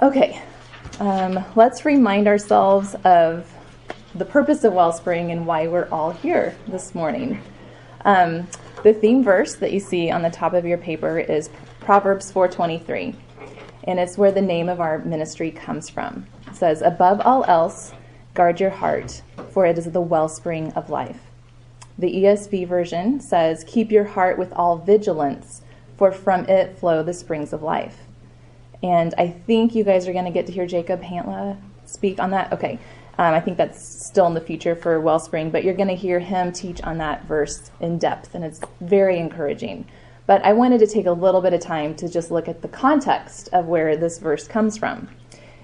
Okay, um, let's remind ourselves of the purpose of Wellspring and why we're all here this morning. Um, the theme verse that you see on the top of your paper is Proverbs 4:23, and it's where the name of our ministry comes from. It says, "Above all else, guard your heart, for it is the wellspring of life." The ESV version says, "Keep your heart with all vigilance, for from it flow the springs of life." And I think you guys are going to get to hear Jacob Hantla speak on that. Okay. Um, I think that's still in the future for Wellspring, but you're going to hear him teach on that verse in depth, and it's very encouraging. But I wanted to take a little bit of time to just look at the context of where this verse comes from.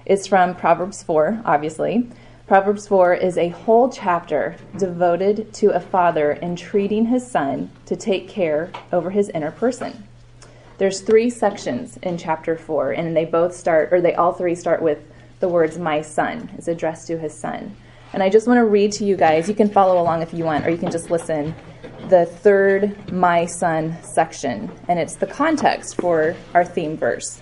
It's from Proverbs 4, obviously. Proverbs 4 is a whole chapter devoted to a father entreating his son to take care over his inner person. There's three sections in chapter 4, and they both start, or they all three start with the words my son is addressed to his son. And I just want to read to you guys. You can follow along if you want, or you can just listen. The third my son section, and it's the context for our theme verse.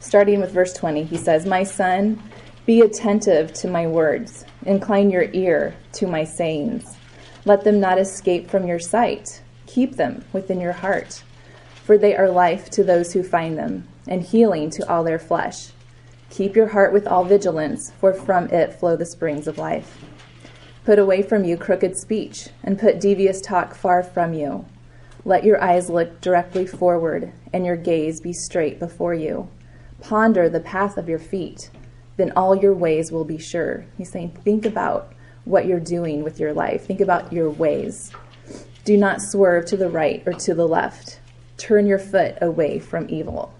Starting with verse 20, he says, My son, be attentive to my words, incline your ear to my sayings. Let them not escape from your sight, keep them within your heart, for they are life to those who find them, and healing to all their flesh. Keep your heart with all vigilance, for from it flow the springs of life. Put away from you crooked speech, and put devious talk far from you. Let your eyes look directly forward, and your gaze be straight before you. Ponder the path of your feet, then all your ways will be sure. He's saying, think about what you're doing with your life, think about your ways. Do not swerve to the right or to the left. Turn your foot away from evil.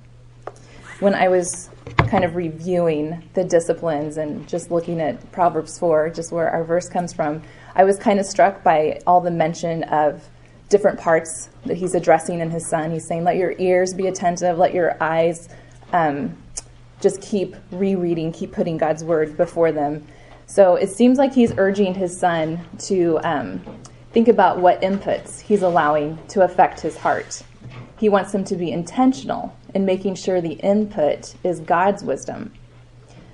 When I was kind of reviewing the disciplines and just looking at Proverbs 4, just where our verse comes from, I was kind of struck by all the mention of different parts that he's addressing in his son. He's saying, Let your ears be attentive, let your eyes um, just keep rereading, keep putting God's word before them. So it seems like he's urging his son to um, think about what inputs he's allowing to affect his heart. He wants him to be intentional in making sure the input is God's wisdom.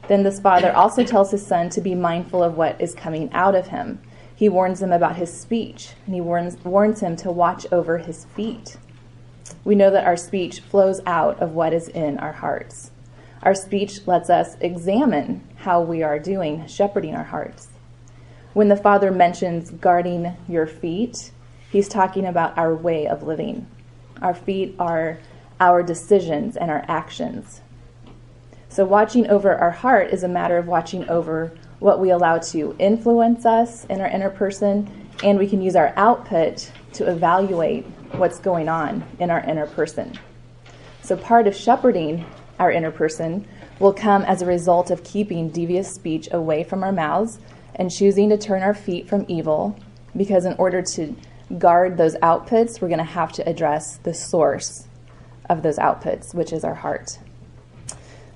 Then this father also tells his son to be mindful of what is coming out of him. He warns him about his speech, and he warns, warns him to watch over his feet. We know that our speech flows out of what is in our hearts. Our speech lets us examine how we are doing shepherding our hearts. When the Father mentions guarding your feet, he's talking about our way of living. Our feet are our decisions and our actions. So, watching over our heart is a matter of watching over what we allow to influence us in our inner person, and we can use our output to evaluate what's going on in our inner person. So, part of shepherding our inner person will come as a result of keeping devious speech away from our mouths and choosing to turn our feet from evil, because in order to guard those outputs, we're going to have to address the source of those outputs, which is our heart.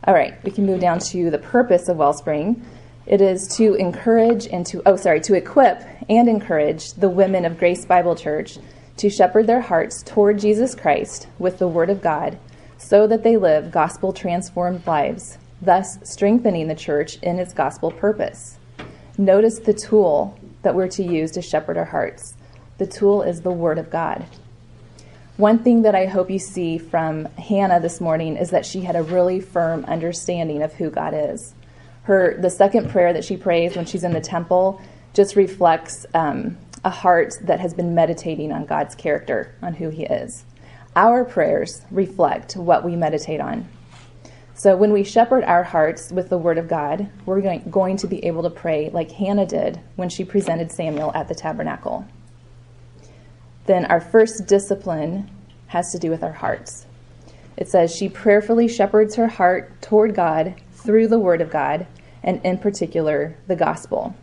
All right, we can move down to the purpose of Wellspring. It is to encourage and to, oh, sorry, to equip and encourage the women of Grace Bible Church to shepherd their hearts toward Jesus Christ with the Word of God so that they live gospel transformed lives, thus strengthening the church in its gospel purpose. Notice the tool that we're to use to shepherd our hearts. The tool is the Word of God. One thing that I hope you see from Hannah this morning is that she had a really firm understanding of who God is. Her the second prayer that she prays when she's in the temple just reflects um, a heart that has been meditating on God's character, on who He is. Our prayers reflect what we meditate on. So when we shepherd our hearts with the Word of God, we're going, going to be able to pray like Hannah did when she presented Samuel at the tabernacle. Then our first discipline has to do with our hearts. It says, She prayerfully shepherds her heart toward God through the Word of God, and in particular, the gospel.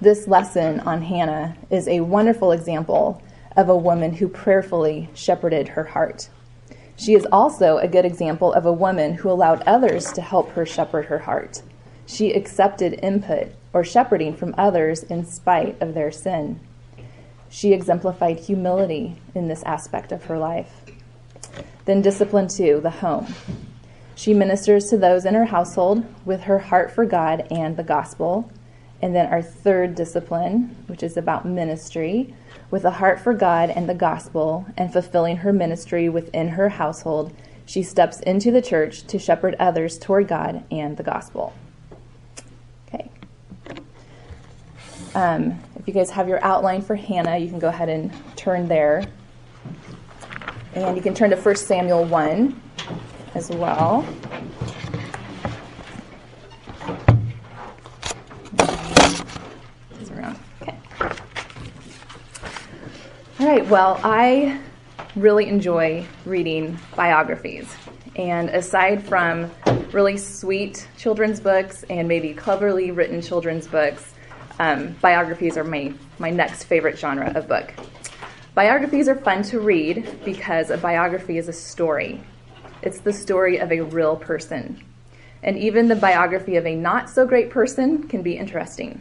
This lesson on Hannah is a wonderful example of a woman who prayerfully shepherded her heart. She is also a good example of a woman who allowed others to help her shepherd her heart. She accepted input or shepherding from others in spite of their sin. She exemplified humility in this aspect of her life. Then, discipline two, the home. She ministers to those in her household with her heart for God and the gospel. And then our third discipline, which is about ministry, with a heart for God and the gospel and fulfilling her ministry within her household, she steps into the church to shepherd others toward God and the gospel. Um, if you guys have your outline for Hannah, you can go ahead and turn there. And you can turn to 1 Samuel 1 as well. Okay. All right, well, I really enjoy reading biographies. And aside from really sweet children's books and maybe cleverly written children's books, um, biographies are my, my next favorite genre of book. Biographies are fun to read because a biography is a story. It's the story of a real person. And even the biography of a not so great person can be interesting.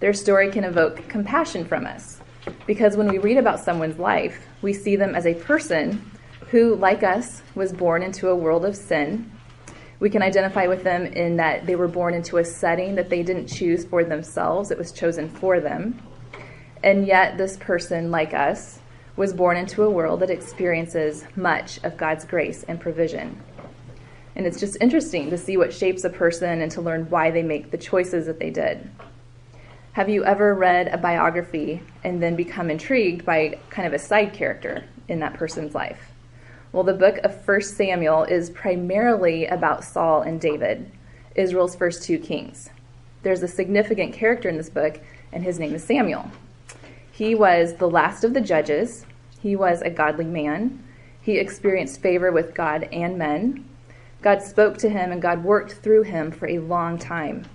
Their story can evoke compassion from us because when we read about someone's life, we see them as a person who, like us, was born into a world of sin. We can identify with them in that they were born into a setting that they didn't choose for themselves, it was chosen for them. And yet, this person, like us, was born into a world that experiences much of God's grace and provision. And it's just interesting to see what shapes a person and to learn why they make the choices that they did. Have you ever read a biography and then become intrigued by kind of a side character in that person's life? Well, the book of 1 Samuel is primarily about Saul and David, Israel's first two kings. There's a significant character in this book, and his name is Samuel. He was the last of the judges. He was a godly man. He experienced favor with God and men. God spoke to him and God worked through him for a long time.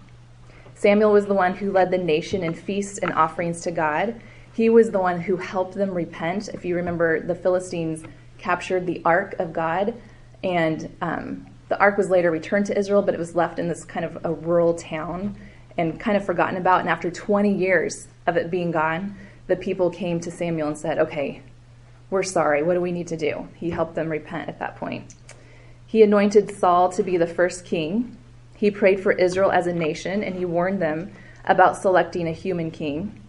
Samuel was the one who led the nation in feasts and offerings to God. He was the one who helped them repent. If you remember, the Philistines captured the ark of God, and um, the ark was later returned to Israel, but it was left in this kind of a rural town and kind of forgotten about. And after 20 years of it being gone, the people came to Samuel and said, Okay, we're sorry. What do we need to do? He helped them repent at that point. He anointed Saul to be the first king. He prayed for Israel as a nation and he warned them about selecting a human king.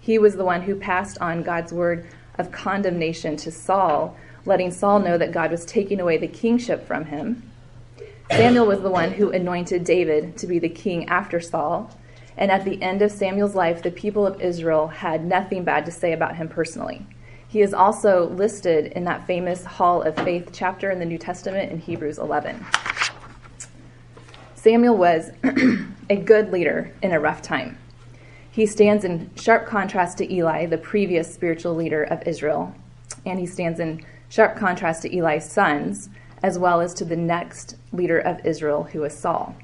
He was the one who passed on God's word of condemnation to Saul, letting Saul know that God was taking away the kingship from him. Samuel was the one who anointed David to be the king after Saul. And at the end of Samuel's life, the people of Israel had nothing bad to say about him personally. He is also listed in that famous Hall of Faith chapter in the New Testament in Hebrews 11. Samuel was a good leader in a rough time. He stands in sharp contrast to Eli, the previous spiritual leader of Israel, and he stands in sharp contrast to Eli's sons, as well as to the next leader of Israel, who is Saul.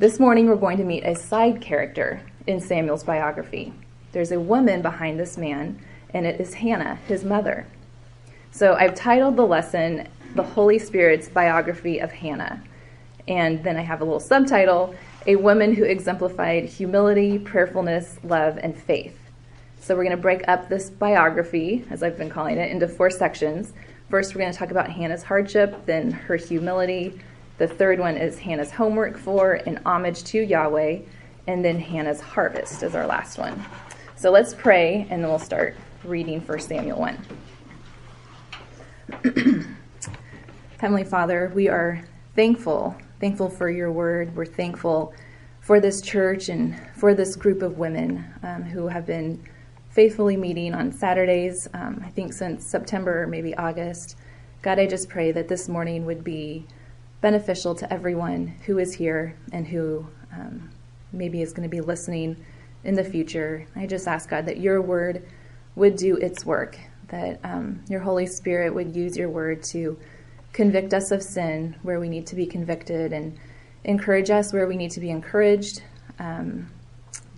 This morning, we're going to meet a side character in Samuel's biography. There's a woman behind this man, and it is Hannah, his mother. So I've titled the lesson, The Holy Spirit's Biography of Hannah. And then I have a little subtitle, A Woman Who Exemplified Humility, Prayerfulness, Love, and Faith. So we're going to break up this biography, as I've been calling it, into four sections. First, we're going to talk about Hannah's hardship, then her humility, the third one is Hannah's homework for and homage to Yahweh. And then Hannah's harvest is our last one. So let's pray and then we'll start reading 1 Samuel 1. Heavenly Father, we are thankful, thankful for your word. We're thankful for this church and for this group of women um, who have been faithfully meeting on Saturdays, um, I think since September or maybe August. God, I just pray that this morning would be beneficial to everyone who is here and who um, maybe is going to be listening in the future. I just ask God that your word would do its work, that um, your Holy Spirit would use your word to convict us of sin where we need to be convicted and encourage us where we need to be encouraged, um,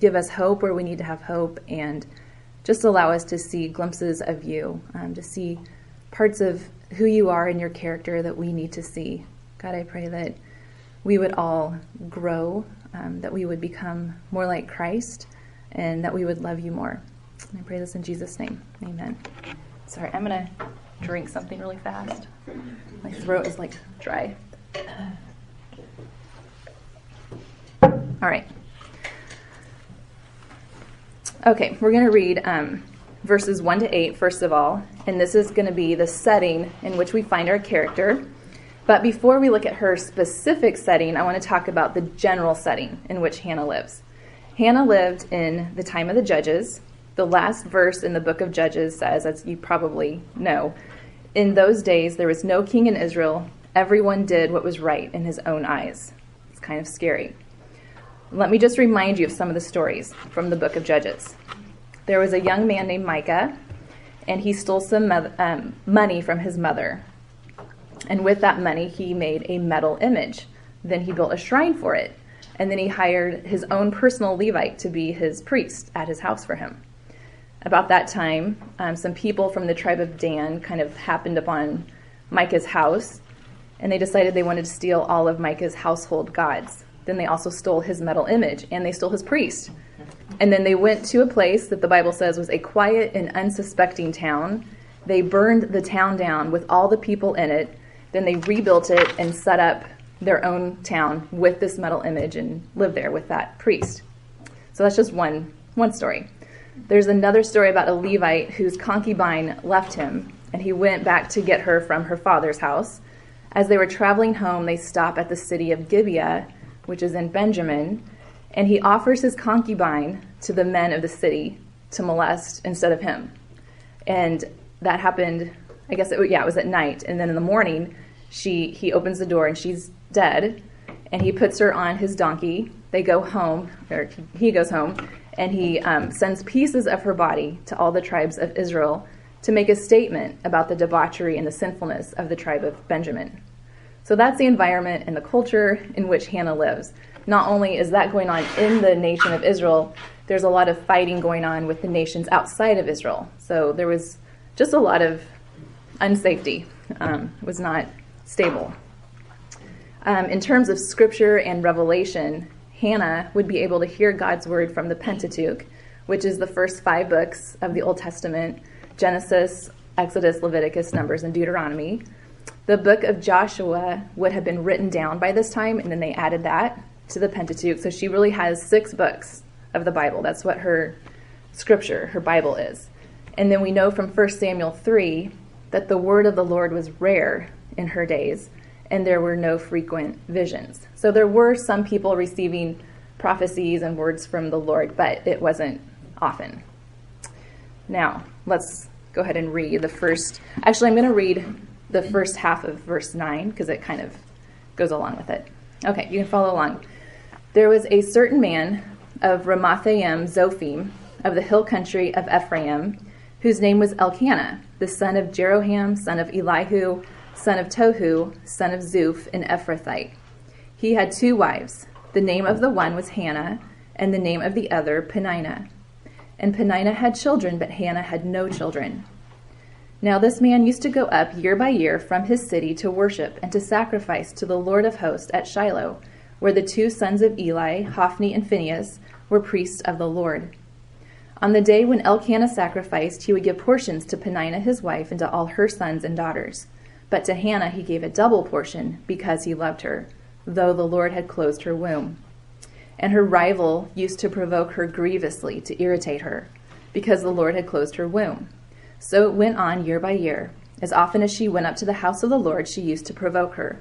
give us hope where we need to have hope, and just allow us to see glimpses of you, um, to see parts of who you are and your character that we need to see. God, I pray that we would all grow, um, that we would become more like Christ, and that we would love you more. And I pray this in Jesus' name. Amen. Sorry, I'm going to drink something really fast. My throat is like dry. All right. Okay, we're going to read um, verses 1 to 8, first of all, and this is going to be the setting in which we find our character. But before we look at her specific setting, I want to talk about the general setting in which Hannah lives. Hannah lived in the time of the judges. The last verse in the book of Judges says, as you probably know, in those days there was no king in Israel. Everyone did what was right in his own eyes. It's kind of scary. Let me just remind you of some of the stories from the book of Judges. There was a young man named Micah, and he stole some um, money from his mother. And with that money, he made a metal image. Then he built a shrine for it. And then he hired his own personal Levite to be his priest at his house for him. About that time, um, some people from the tribe of Dan kind of happened upon Micah's house, and they decided they wanted to steal all of Micah's household gods. Then they also stole his metal image and they stole his priest. And then they went to a place that the Bible says was a quiet and unsuspecting town. They burned the town down with all the people in it. Then they rebuilt it and set up their own town with this metal image and lived there with that priest. So that's just one one story. There's another story about a Levite whose concubine left him and he went back to get her from her father's house. As they were traveling home, they stop at the city of Gibeah which is in Benjamin, and he offers his concubine to the men of the city to molest instead of him. And that happened, I guess, it, yeah, it was at night. And then in the morning, she he opens the door and she's dead, and he puts her on his donkey. They go home, or he goes home, and he um, sends pieces of her body to all the tribes of Israel to make a statement about the debauchery and the sinfulness of the tribe of Benjamin. So that's the environment and the culture in which Hannah lives. Not only is that going on in the nation of Israel, there's a lot of fighting going on with the nations outside of Israel. So there was just a lot of unsafety. Um, was not stable. Um, in terms of scripture and revelation, Hannah would be able to hear God's word from the Pentateuch, which is the first five books of the Old Testament Genesis, Exodus, Leviticus, Numbers, and Deuteronomy. The book of Joshua would have been written down by this time, and then they added that to the Pentateuch. So she really has six books of the Bible. That's what her scripture, her Bible is. And then we know from 1 Samuel 3 that the word of the Lord was rare in her days, and there were no frequent visions. So there were some people receiving prophecies and words from the Lord, but it wasn't often. Now, let's go ahead and read the first. Actually, I'm going to read the first half of verse 9 because it kind of goes along with it. Okay, you can follow along. There was a certain man of Ramathaim Zophim of the hill country of Ephraim, whose name was Elkanah, the son of Jeroham, son of Elihu, son of Tohu, son of Zuph, an Ephrathite. He had two wives. The name of the one was Hannah, and the name of the other Peninnah. And Peninnah had children, but Hannah had no children. Now this man used to go up year by year from his city to worship and to sacrifice to the Lord of hosts at Shiloh, where the two sons of Eli, Hophni and Phinehas, were priests of the Lord. On the day when Elkanah sacrificed, he would give portions to Peninnah his wife and to all her sons and daughters. But to Hannah he gave a double portion because he loved her, though the Lord had closed her womb. And her rival used to provoke her grievously to irritate her, because the Lord had closed her womb. So it went on year by year. As often as she went up to the house of the Lord, she used to provoke her.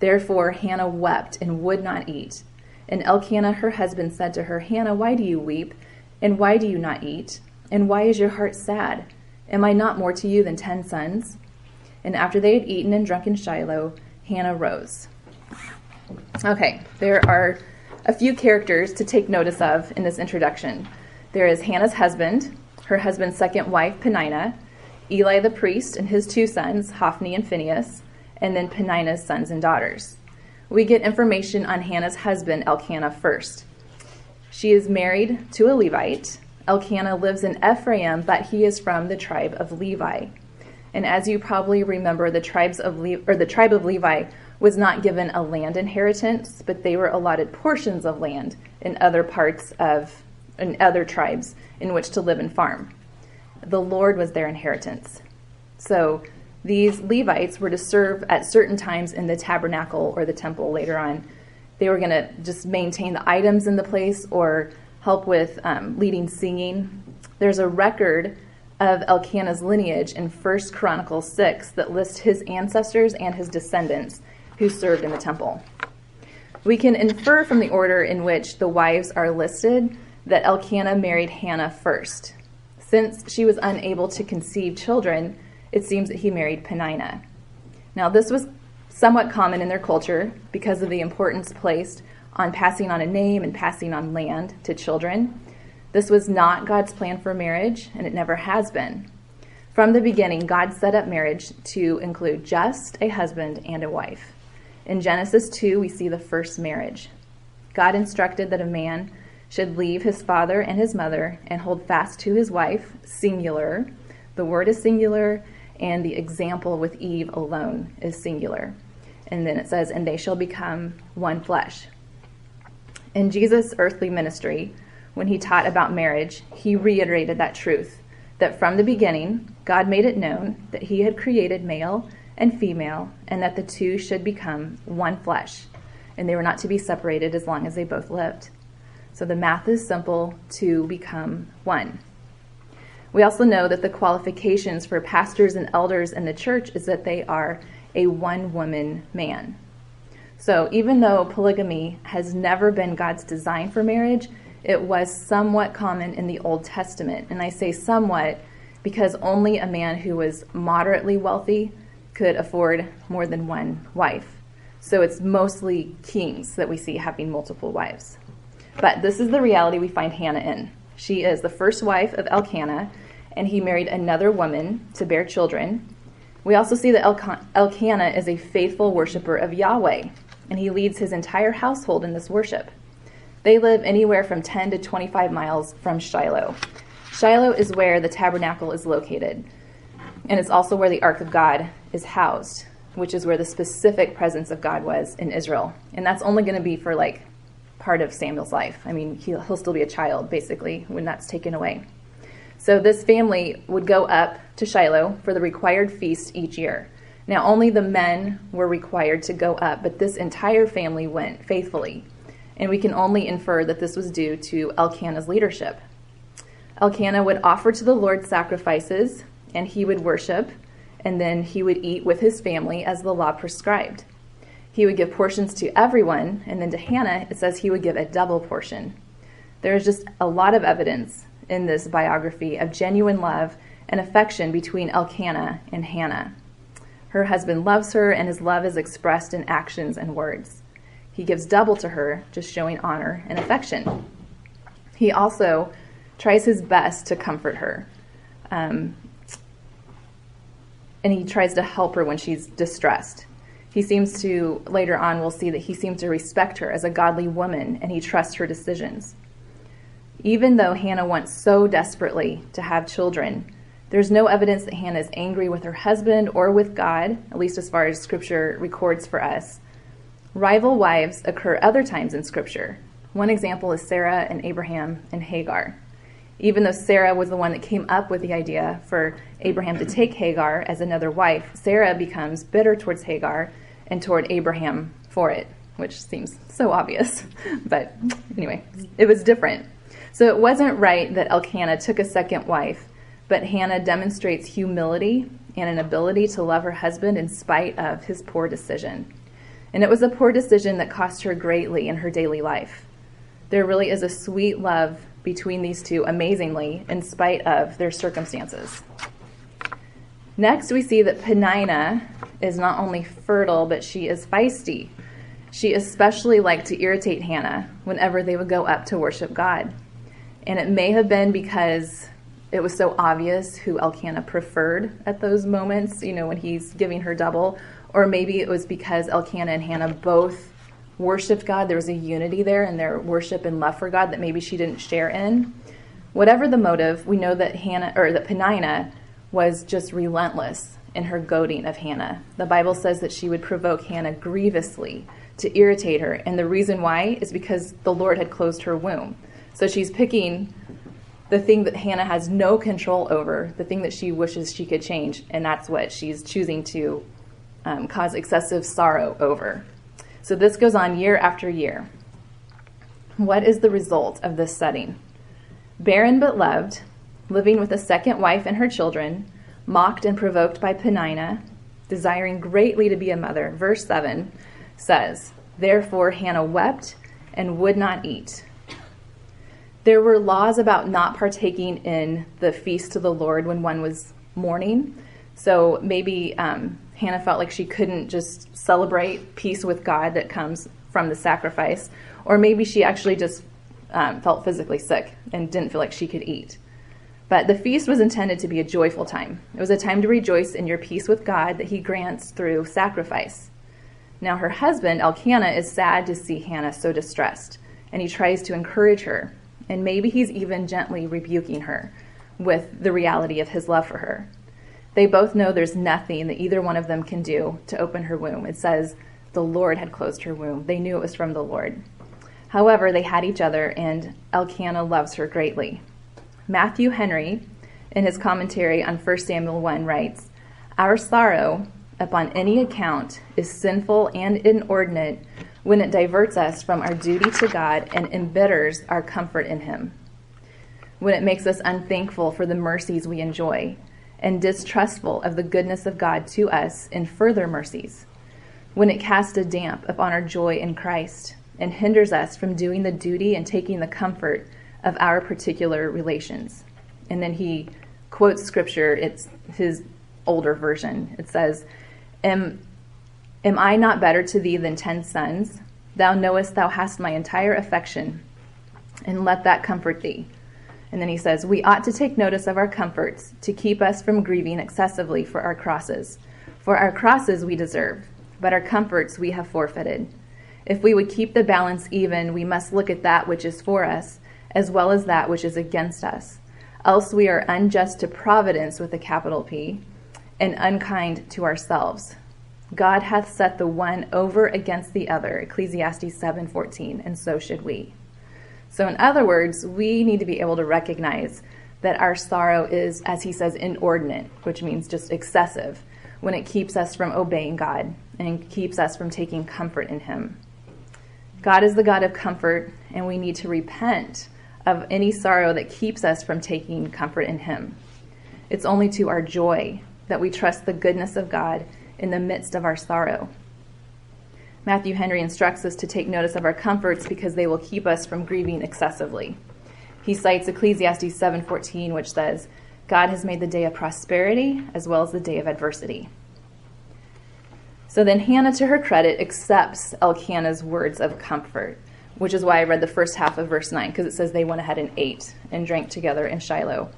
Therefore Hannah wept and would not eat. And Elkanah her husband said to her, Hannah, why do you weep? And why do you not eat? And why is your heart sad? Am I not more to you than ten sons? And after they had eaten and drunk in Shiloh, Hannah rose. Okay, there are a few characters to take notice of in this introduction. There is Hannah's husband, her husband's second wife, Peninnah, Eli the priest and his two sons, Hophni and Phinehas, and then Peninnah's sons and daughters. We get information on Hannah's husband, Elkanah, first. She is married to a Levite. Elkanah lives in Ephraim, but he is from the tribe of Levi. And as you probably remember, the tribes of Le- or the tribe of Levi was not given a land inheritance, but they were allotted portions of land in other parts of in other tribes in which to live and farm. The Lord was their inheritance. So These Levites were to serve at certain times in the tabernacle or the temple later on. They were going to just maintain the items in the place or help with um, leading singing. There's a record of Elkanah's lineage in 1 Chronicles 6 that lists his ancestors and his descendants who served in the temple. We can infer from the order in which the wives are listed that Elkanah married Hannah first. Since she was unable to conceive children, it seems that he married Peninnah. Now, this was somewhat common in their culture because of the importance placed on passing on a name and passing on land to children. This was not God's plan for marriage, and it never has been. From the beginning, God set up marriage to include just a husband and a wife. In Genesis 2, we see the first marriage. God instructed that a man should leave his father and his mother and hold fast to his wife, singular. The word is singular, and the example with Eve alone is singular. And then it says, and they shall become one flesh. In Jesus' earthly ministry, when he taught about marriage, he reiterated that truth that from the beginning, God made it known that he had created male and female, and that the two should become one flesh, and they were not to be separated as long as they both lived. So the math is simple to become one. We also know that the qualifications for pastors and elders in the church is that they are a one woman man. So even though polygamy has never been God's design for marriage, it was somewhat common in the Old Testament. And I say somewhat because only a man who was moderately wealthy could afford more than one wife. So it's mostly kings that we see having multiple wives. But this is the reality we find Hannah in. She is the first wife of Elkanah, and he married another woman to bear children. We also see that Elkanah is a faithful worshiper of Yahweh, and he leads his entire household in this worship. They live anywhere from 10 to 25 miles from Shiloh. Shiloh is where the tabernacle is located, and it's also where the Ark of God is housed, which is where the specific presence of God was in Israel. And that's only going to be for like part of Samuel's life. I mean, he'll, he'll still be a child, basically, when that's taken away. So this family would go up to Shiloh for the required feast each year. Now, only the men were required to go up, but this entire family went faithfully. And we can only infer that this was due to Elkanah's leadership. Elkanah would offer to the Lord sacrifices, and he would worship, and then he would eat with his family as the law prescribed. He would give portions to everyone, and then to Hannah, it says he would give a double portion. There is just a lot of evidence in this biography of genuine love and affection between Elkanah and Hannah. Her husband loves her, and his love is expressed in actions and words. He gives double to her, just showing honor and affection. He also tries his best to comfort her. Um, and he tries to help her when she's distressed. He seems to, later on, we'll see that he seems to respect her as a godly woman and he trusts her decisions. Even though Hannah wants so desperately to have children, there's no evidence that Hannah is angry with her husband or with God, at least as far as scripture records for us. Rival wives occur other times in scripture. One example is Sarah and Abraham and Hagar. Even though Sarah was the one that came up with the idea for Abraham to take Hagar as another wife, Sarah becomes bitter towards Hagar and toward Abraham for it, which seems so obvious. but anyway, it was different. So it wasn't right that Elkanah took a second wife, but Hannah demonstrates humility and an ability to love her husband in spite of his poor decision. And it was a poor decision that cost her greatly in her daily life. There really is a sweet love between these two, amazingly, in spite of their circumstances. Next, we see that Peninnah is not only fertile, but she is feisty. She especially liked to irritate Hannah whenever they would go up to worship God. And it may have been because it was so obvious who Elkanah preferred at those moments, you know, when he's giving her double. Or maybe it was because Elkanah and Hannah both worshiped God. There was a unity there in their worship and love for God that maybe she didn't share in. Whatever the motive, we know that Hannah or that Peninnah was just relentless in her goading of Hannah. The Bible says that she would provoke Hannah grievously to irritate her, and the reason why is because the Lord had closed her womb. So she's picking the thing that Hannah has no control over, the thing that she wishes she could change, and that's what she's choosing to um, cause excessive sorrow over. So this goes on year after year. What is the result of this setting? Barren but loved, living with a second wife and her children, mocked and provoked by Peninnah, desiring greatly to be a mother. Verse 7 says, Therefore Hannah wept and would not eat. There were laws about not partaking in the feast to the Lord when one was mourning. So maybe um, Hannah felt like she couldn't just celebrate peace with God that comes from the sacrifice, or maybe she actually just um, felt physically sick and didn't feel like she could eat. But the feast was intended to be a joyful time. It was a time to rejoice in your peace with God that He grants through sacrifice. Now, her husband, Elkanah, is sad to see Hannah so distressed, and he tries to encourage her. And maybe he's even gently rebuking her with the reality of his love for her. They both know there's nothing that either one of them can do to open her womb. It says the Lord had closed her womb. They knew it was from the Lord. However, they had each other, and Elkanah loves her greatly. Matthew Henry, in his commentary on 1 Samuel 1, writes Our sorrow, upon any account, is sinful and inordinate when it diverts us from our duty to God and embitters our comfort in Him. When it makes us unthankful for the mercies we enjoy and distrustful of the goodness of God to us in further mercies. When it casts a damp upon our joy in Christ and hinders us from doing the duty and taking the comfort of our particular relations. And then he quotes scripture, it's his older version. It says, Am, am I not better to thee than ten sons? Thou knowest thou hast my entire affection, and let that comfort thee. And then he says, We ought to take notice of our comforts to keep us from grieving excessively for our crosses. For our crosses we deserve, but our comforts we have forfeited. If we would keep the balance even, we must look at that which is for us, as well as that which is against us. Else we are unjust to providence with a capital P, and unkind to ourselves. God hath set the one over against the other, Ecclesiastes 7:14, and so should we. So in other words, we need to be able to recognize that our sorrow is as he says inordinate, which means just excessive, when it keeps us from obeying God and keeps us from taking comfort in him. God is the God of comfort, and we need to repent of any sorrow that keeps us from taking comfort in him. It's only to our joy that we trust the goodness of God in the midst of our sorrow. Matthew Henry instructs us to take notice of our comforts because they will keep us from grieving excessively. He cites Ecclesiastes 7:14 which says, "God has made the day of prosperity as well as the day of adversity." So then Hannah to her credit accepts Elkanah's words of comfort, which is why I read the first half of verse 9 because it says they went ahead and ate and drank together in Shiloh.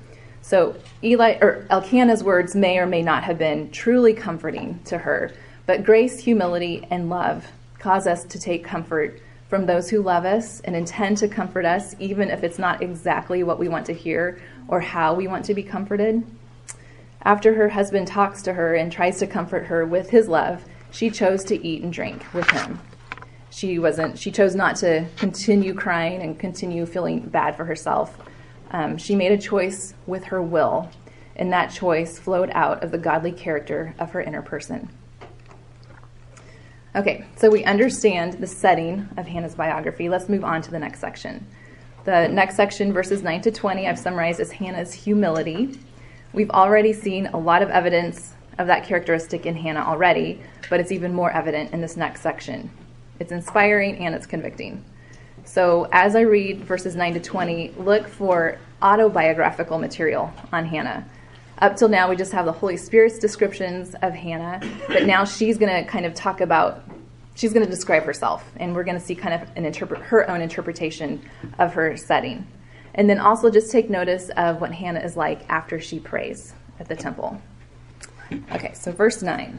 So Eli or Elkanah's words may or may not have been truly comforting to her, but grace, humility, and love cause us to take comfort from those who love us and intend to comfort us, even if it's not exactly what we want to hear or how we want to be comforted. After her husband talks to her and tries to comfort her with his love, she chose to eat and drink with him. She wasn't she chose not to continue crying and continue feeling bad for herself um, she made a choice with her will, and that choice flowed out of the godly character of her inner person. Okay, so we understand the setting of Hannah's biography. Let's move on to the next section. The next section, verses 9 to 20, I've summarized as Hannah's humility. We've already seen a lot of evidence of that characteristic in Hannah already, but it's even more evident in this next section. It's inspiring and it's convicting. So as I read verses 9 to 20, look for autobiographical material on Hannah. Up till now, we just have the Holy Spirit's descriptions of Hannah, but now she's going to kind of talk about, she's going to describe herself, and we're going to see kind of an interpret, her own interpretation of her setting. And then also just take notice of what Hannah is like after she prays at the temple. Okay, so verse 9.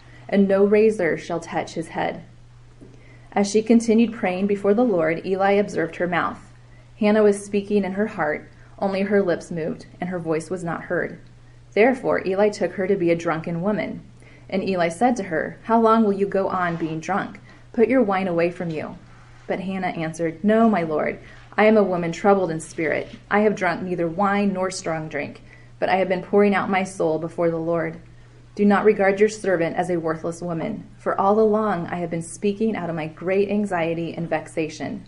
and no razor shall touch his head. As she continued praying before the Lord, Eli observed her mouth. Hannah was speaking in her heart, only her lips moved, and her voice was not heard. Therefore Eli took her to be a drunken woman. And Eli said to her, How long will you go on being drunk? Put your wine away from you. But Hannah answered, No, my lord, I am a woman troubled in spirit. I have drunk neither wine nor strong drink, but I have been pouring out my soul before the Lord. Do not regard your servant as a worthless woman, for all along I have been speaking out of my great anxiety and vexation.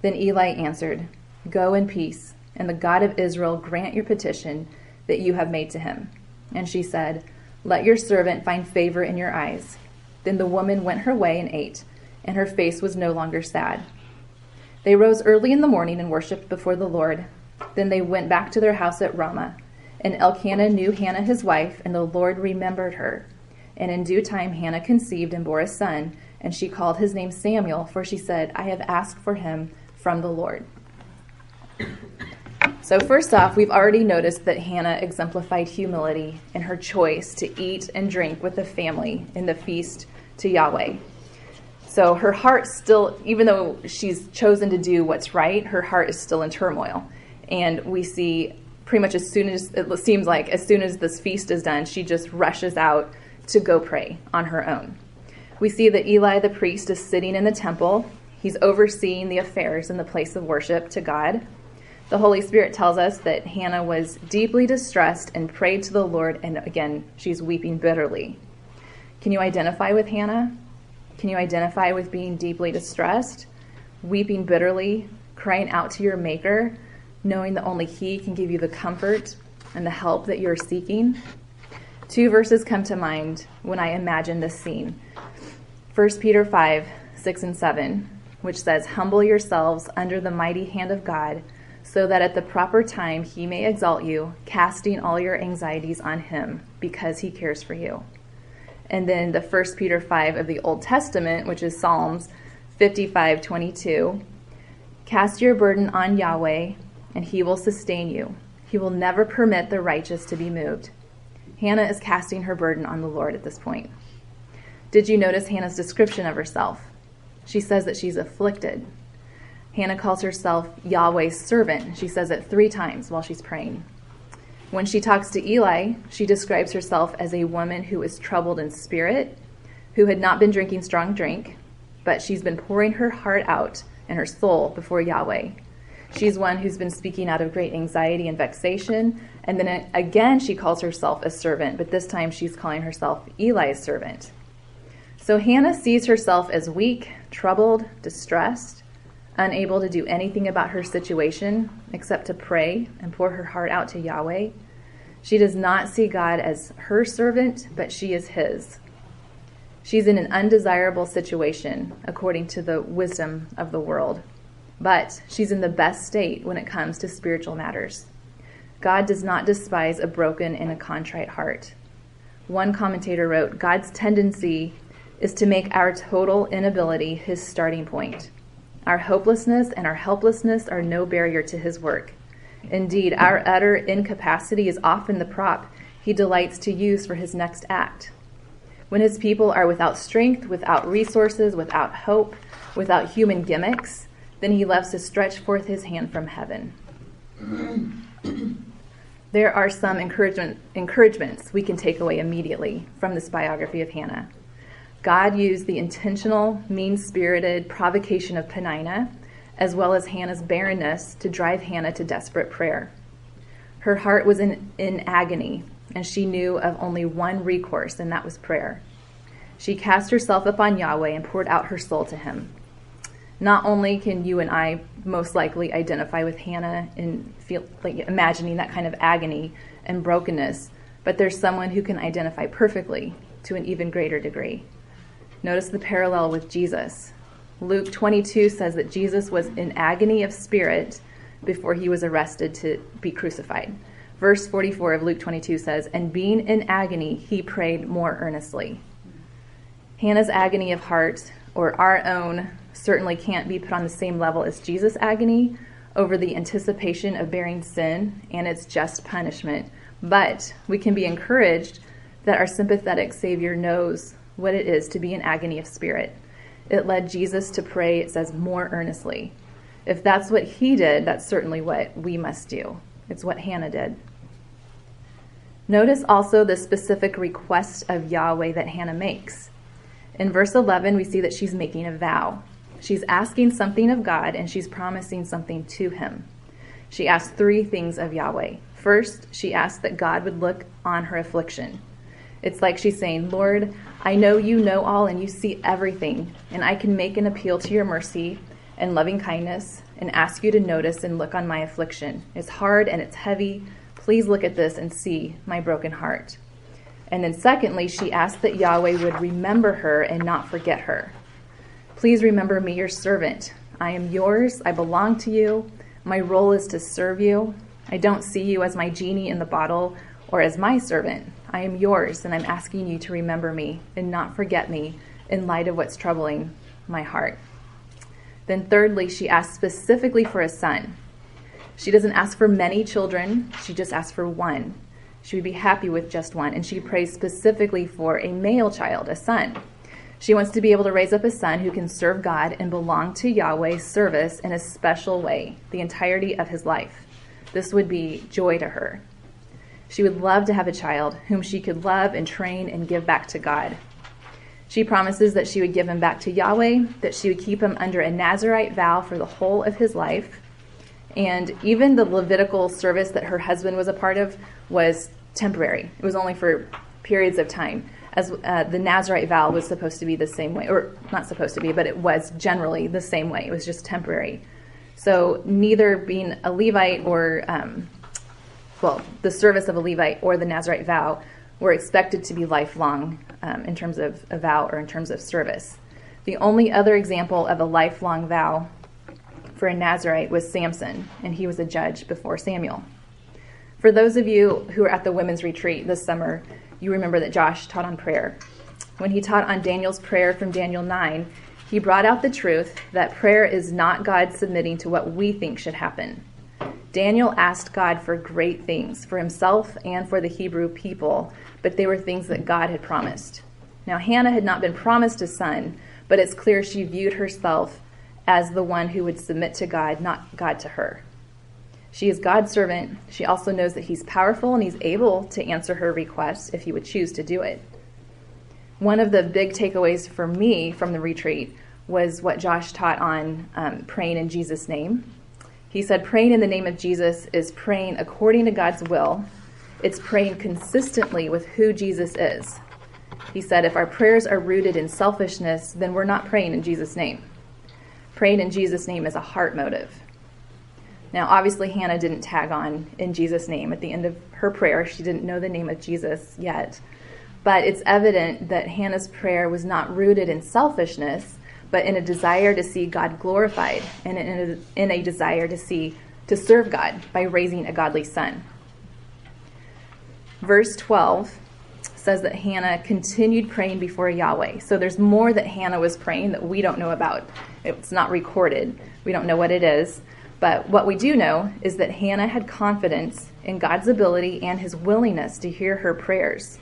Then Eli answered, Go in peace, and the God of Israel grant your petition that you have made to him. And she said, Let your servant find favor in your eyes. Then the woman went her way and ate, and her face was no longer sad. They rose early in the morning and worshipped before the Lord. Then they went back to their house at Ramah. And Elkanah knew Hannah his wife, and the Lord remembered her. And in due time Hannah conceived and bore a son, and she called his name Samuel, for she said, I have asked for him from the Lord. So, first off, we've already noticed that Hannah exemplified humility in her choice to eat and drink with the family in the feast to Yahweh. So, her heart still, even though she's chosen to do what's right, her heart is still in turmoil. And we see pretty much as soon as it seems like as soon as this feast is done, she just rushes out to go pray on her own. We see that Eli the priest is sitting in the temple. He's overseeing the affairs in the place of worship to God. The Holy Spirit tells us that Hannah was deeply distressed and prayed to the Lord, and again, she's weeping bitterly. Can you identify with Hannah? Can you identify with being deeply distressed, weeping bitterly, crying out to your Maker, knowing that only He can give you the comfort and the help that you're seeking? Two verses come to mind when I imagine this scene 1 Peter 5 6 and 7, which says, Humble yourselves under the mighty hand of God so that at the proper time he may exalt you, casting all your anxieties on him because he cares for you. And then the 1 Peter 5 of the Old Testament, which is Psalms 55 22. Cast your burden on Yahweh, and he will sustain you. He will never permit the righteous to be moved. Hannah is casting her burden on the Lord at this point. Did you notice Hannah's description of herself? She says that she's afflicted. Hannah calls herself Yahweh's servant. She says it three times while she's praying. When she talks to Eli, she describes herself as a woman who is troubled in spirit, who had not been drinking strong drink, but she's been pouring her heart out and her soul before Yahweh. She's one who's been speaking out of great anxiety and vexation. And then again, she calls herself a servant, but this time she's calling herself Eli's servant. So Hannah sees herself as weak, troubled, distressed, unable to do anything about her situation except to pray and pour her heart out to Yahweh. She does not see God as her servant, but she is his. She's in an undesirable situation according to the wisdom of the world, but she's in the best state when it comes to spiritual matters. God does not despise a broken and a contrite heart. One commentator wrote God's tendency is to make our total inability his starting point. Our hopelessness and our helplessness are no barrier to his work. Indeed, our utter incapacity is often the prop he delights to use for his next act. When his people are without strength, without resources, without hope, without human gimmicks, then he loves to stretch forth his hand from heaven. there are some encouragement, encouragements we can take away immediately from this biography of Hannah. God used the intentional, mean spirited provocation of Peninnah, as well as Hannah's barrenness, to drive Hannah to desperate prayer. Her heart was in, in agony, and she knew of only one recourse, and that was prayer. She cast herself upon Yahweh and poured out her soul to him. Not only can you and I most likely identify with Hannah and feel, like imagining that kind of agony and brokenness, but there's someone who can identify perfectly to an even greater degree. Notice the parallel with Jesus. Luke 22 says that Jesus was in agony of spirit before he was arrested to be crucified. Verse 44 of Luke 22 says, And being in agony, he prayed more earnestly. Hannah's agony of heart, or our own, certainly can't be put on the same level as Jesus' agony, over the anticipation of bearing sin and its just punishment, but we can be encouraged that our sympathetic Savior knows what it is to be in agony of spirit. It led Jesus to pray, it says, more earnestly. If that's what he did, that's certainly what we must do. It's what Hannah did. Notice also the specific request of Yahweh that Hannah makes. In verse 11, we see that she's making a vow. She's asking something of God and she's promising something to him. She asks three things of Yahweh. First, she asks that God would look on her affliction. It's like she's saying, Lord, I know you know all and you see everything, and I can make an appeal to your mercy and loving kindness and ask you to notice and look on my affliction. It's hard and it's heavy, Please look at this and see my broken heart. And then, secondly, she asked that Yahweh would remember her and not forget her. Please remember me, your servant. I am yours. I belong to you. My role is to serve you. I don't see you as my genie in the bottle or as my servant. I am yours, and I'm asking you to remember me and not forget me in light of what's troubling my heart. Then, thirdly, she asks specifically for a son. She doesn't ask for many children, she just asks for one. She would be happy with just one, and she prays specifically for a male child, a son. She wants to be able to raise up a son who can serve God and belong to Yahweh's service in a special way, the entirety of his life. This would be joy to her. She would love to have a child whom she could love and train and give back to God. She promises that she would give him back to Yahweh, that she would keep him under a Nazarite vow for the whole of his life, and even the Levitical service that her husband was a part of was temporary. It was only for periods of time. As uh, the Nazarite vow was supposed to be the same way, or not supposed to be, but it was generally the same way. It was just temporary. So neither being a Levite or, um, well, the service of a Levite or the Nazarite vow were expected to be lifelong um, in terms of a vow or in terms of service. The only other example of a lifelong vow for a Nazarite was Samson, and he was a judge before Samuel. For those of you who are at the women's retreat this summer, you remember that Josh taught on prayer. When he taught on Daniel's prayer from Daniel 9, he brought out the truth that prayer is not God submitting to what we think should happen. Daniel asked God for great things for himself and for the Hebrew people, but they were things that God had promised. Now, Hannah had not been promised a son, but it's clear she viewed herself as the one who would submit to God, not God to her. She is God's servant. She also knows that He's powerful and He's able to answer her requests if He would choose to do it. One of the big takeaways for me from the retreat was what Josh taught on um, praying in Jesus' name. He said, praying in the name of Jesus is praying according to God's will, it's praying consistently with who Jesus is. He said, if our prayers are rooted in selfishness, then we're not praying in Jesus' name. Praying in Jesus' name is a heart motive. Now, obviously, Hannah didn't tag on in Jesus' name at the end of her prayer. She didn't know the name of Jesus yet. But it's evident that Hannah's prayer was not rooted in selfishness, but in a desire to see God glorified and in a, in a desire to see to serve God by raising a godly son. Verse 12 says that Hannah continued praying before Yahweh. So there's more that Hannah was praying that we don't know about. It's not recorded. We don't know what it is. But what we do know is that Hannah had confidence in God's ability and his willingness to hear her prayers.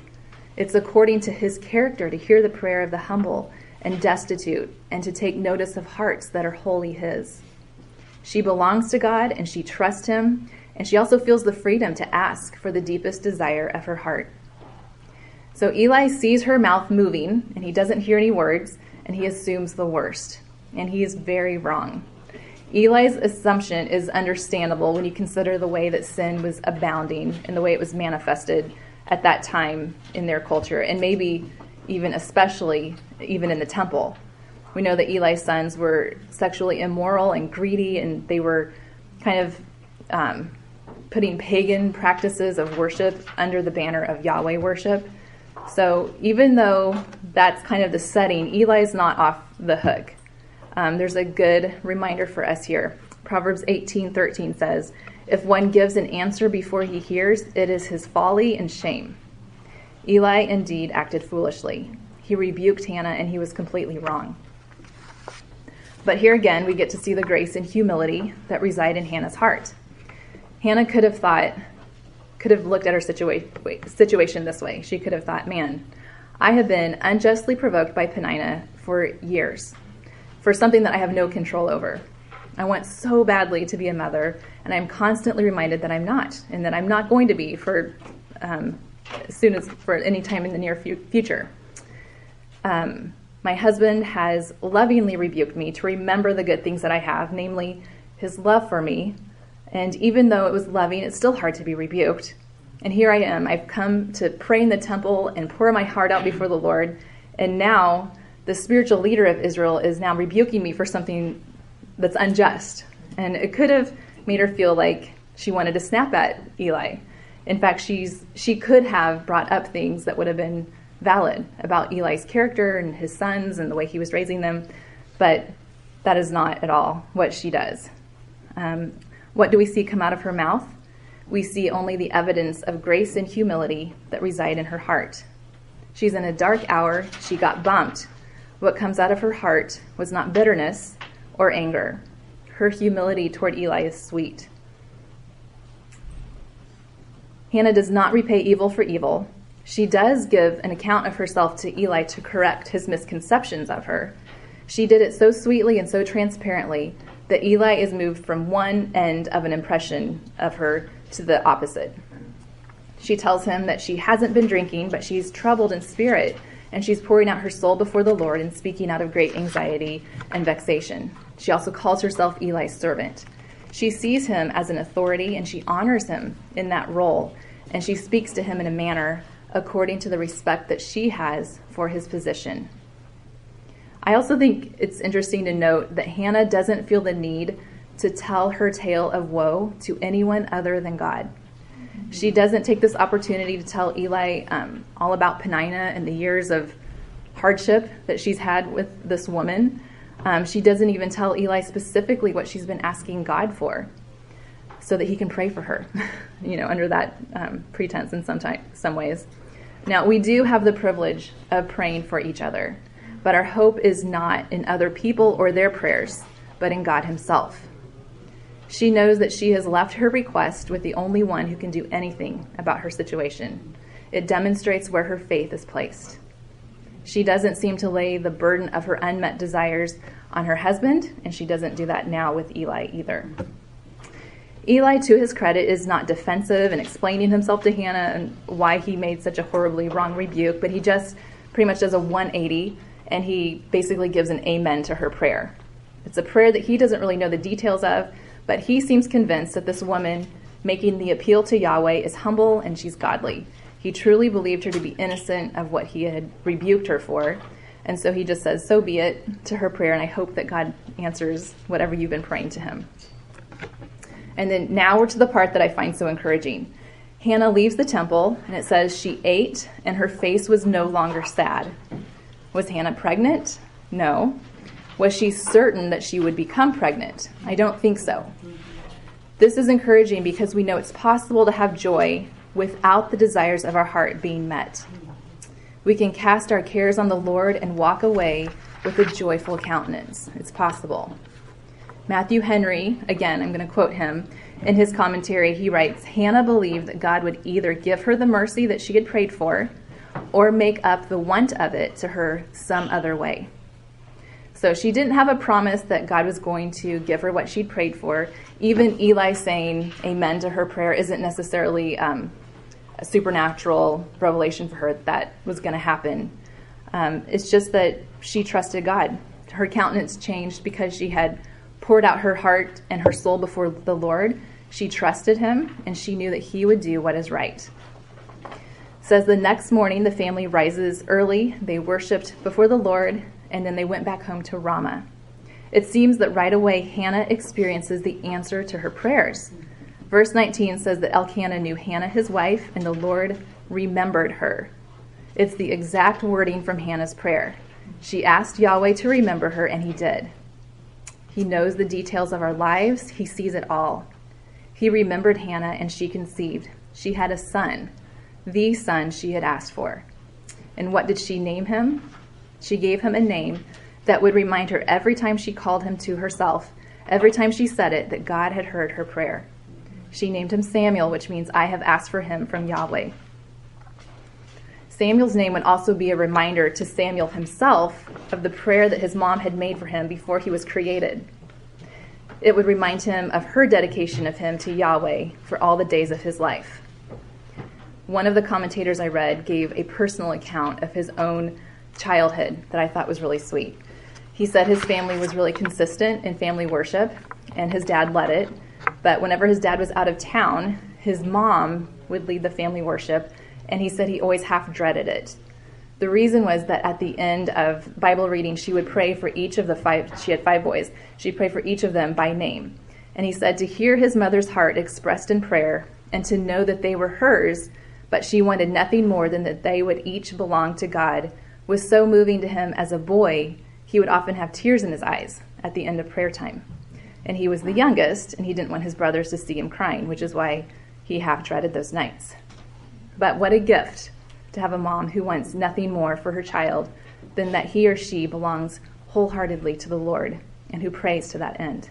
It's according to his character to hear the prayer of the humble and destitute and to take notice of hearts that are wholly his. She belongs to God and she trusts him, and she also feels the freedom to ask for the deepest desire of her heart. So Eli sees her mouth moving, and he doesn't hear any words, and he assumes the worst. And he is very wrong. Eli's assumption is understandable when you consider the way that sin was abounding and the way it was manifested at that time in their culture, and maybe even especially even in the temple. We know that Eli's sons were sexually immoral and greedy, and they were kind of um, putting pagan practices of worship under the banner of Yahweh worship. So even though that's kind of the setting, Eli's not off the hook. Um, there's a good reminder for us here. Proverbs 18:13 says, "If one gives an answer before he hears, it is his folly and shame." Eli indeed acted foolishly. He rebuked Hannah and he was completely wrong. But here again, we get to see the grace and humility that reside in Hannah's heart. Hannah could have thought, could have looked at her situa- situation this way. She could have thought, man, I have been unjustly provoked by Peninnah for years for something that I have no control over. I want so badly to be a mother, and I'm constantly reminded that I'm not, and that I'm not going to be for um, as soon as for any time in the near future. Um, my husband has lovingly rebuked me to remember the good things that I have, namely his love for me. And even though it was loving, it's still hard to be rebuked. And here I am. I've come to pray in the temple and pour my heart out before the Lord. And now the spiritual leader of Israel is now rebuking me for something that's unjust. And it could have made her feel like she wanted to snap at Eli. In fact, she's she could have brought up things that would have been valid about Eli's character and his sons and the way he was raising them, but that is not at all what she does. Um, what do we see come out of her mouth? We see only the evidence of grace and humility that reside in her heart. She's in a dark hour. She got bumped. What comes out of her heart was not bitterness or anger. Her humility toward Eli is sweet. Hannah does not repay evil for evil. She does give an account of herself to Eli to correct his misconceptions of her. She did it so sweetly and so transparently that Eli is moved from one end of an impression of her to the opposite. She tells him that she hasn't been drinking, but she's troubled in spirit, and she's pouring out her soul before the Lord and speaking out of great anxiety and vexation. She also calls herself Eli's servant. She sees him as an authority and she honors him in that role, and she speaks to him in a manner according to the respect that she has for his position. I also think it's interesting to note that Hannah doesn't feel the need to tell her tale of woe to anyone other than God. She doesn't take this opportunity to tell Eli um, all about Peninnah and the years of hardship that she's had with this woman. Um, she doesn't even tell Eli specifically what she's been asking God for so that he can pray for her, you know, under that um, pretense in some, time, some ways. Now, we do have the privilege of praying for each other, but our hope is not in other people or their prayers, but in God Himself. She knows that she has left her request with the only one who can do anything about her situation. It demonstrates where her faith is placed. She doesn't seem to lay the burden of her unmet desires on her husband, and she doesn't do that now with Eli either. Eli, to his credit, is not defensive and explaining himself to Hannah and why he made such a horribly wrong rebuke, but he just pretty much does a 180 and he basically gives an amen to her prayer. It's a prayer that he doesn't really know the details of, but he seems convinced that this woman making the appeal to Yahweh is humble and she's godly. He truly believed her to be innocent of what he had rebuked her for. And so he just says, So be it to her prayer, and I hope that God answers whatever you've been praying to him. And then now we're to the part that I find so encouraging. Hannah leaves the temple, and it says she ate, and her face was no longer sad. Was Hannah pregnant? No. Was she certain that she would become pregnant? I don't think so. This is encouraging because we know it's possible to have joy without the desires of our heart being met. We can cast our cares on the Lord and walk away with a joyful countenance. It's possible. Matthew Henry, again, I'm going to quote him, in his commentary, he writes Hannah believed that God would either give her the mercy that she had prayed for or make up the want of it to her some other way. So she didn't have a promise that God was going to give her what she'd prayed for. Even Eli saying amen to her prayer isn't necessarily um, a supernatural revelation for her that, was going to happen. Um, it's just that she trusted God. Her countenance changed because she had poured out her heart and her soul before the Lord. She trusted him and she knew that he would do what is right. It says the next morning the family rises early, they worshiped before the Lord, and then they went back home to Ramah. It seems that right away Hannah experiences the answer to her prayers. Verse 19 says that Elkanah knew Hannah, his wife, and the Lord remembered her. It's the exact wording from Hannah's prayer. She asked Yahweh to remember her, and he did. He knows the details of our lives, He sees it all. He remembered Hannah, and she conceived. She had a son, the son she had asked for. And what did she name him? She gave him a name that would remind her every time she called him to herself, every time she said it, that God had heard her prayer. She named him Samuel, which means I have asked for him from Yahweh. Samuel's name would also be a reminder to Samuel himself of the prayer that his mom had made for him before he was created. It would remind him of her dedication of him to Yahweh for all the days of his life. One of the commentators I read gave a personal account of his own childhood that I thought was really sweet. He said his family was really consistent in family worship, and his dad led it. But whenever his dad was out of town, his mom would lead the family worship, and he said he always half dreaded it. The reason was that at the end of Bible reading, she would pray for each of the five, she had five boys, she'd pray for each of them by name. And he said to hear his mother's heart expressed in prayer and to know that they were hers, but she wanted nothing more than that they would each belong to God, was so moving to him as a boy, he would often have tears in his eyes at the end of prayer time. And he was the youngest, and he didn't want his brothers to see him crying, which is why he half dreaded those nights. But what a gift to have a mom who wants nothing more for her child than that he or she belongs wholeheartedly to the Lord and who prays to that end.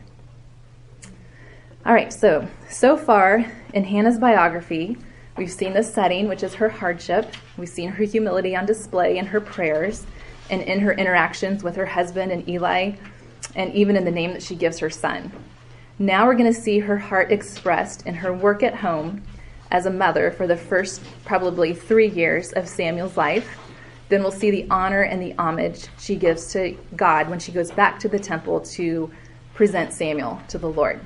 All right, so so far in Hannah's biography, we've seen the setting, which is her hardship. We've seen her humility on display in her prayers and in her interactions with her husband and Eli, and even in the name that she gives her son. Now we're going to see her heart expressed in her work at home as a mother for the first probably three years of Samuel's life. Then we'll see the honor and the homage she gives to God when she goes back to the temple to present Samuel to the Lord.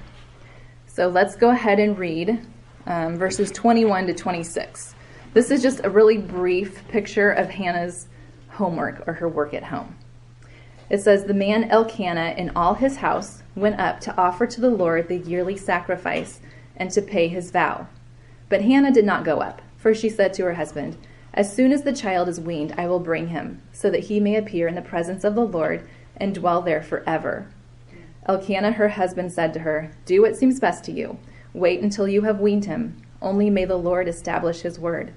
So let's go ahead and read um, verses 21 to 26. This is just a really brief picture of Hannah's homework or her work at home. It says, The man Elkanah and all his house went up to offer to the Lord the yearly sacrifice and to pay his vow. But Hannah did not go up, for she said to her husband, As soon as the child is weaned, I will bring him, so that he may appear in the presence of the Lord and dwell there forever. Elkanah, her husband, said to her, Do what seems best to you. Wait until you have weaned him. Only may the Lord establish his word.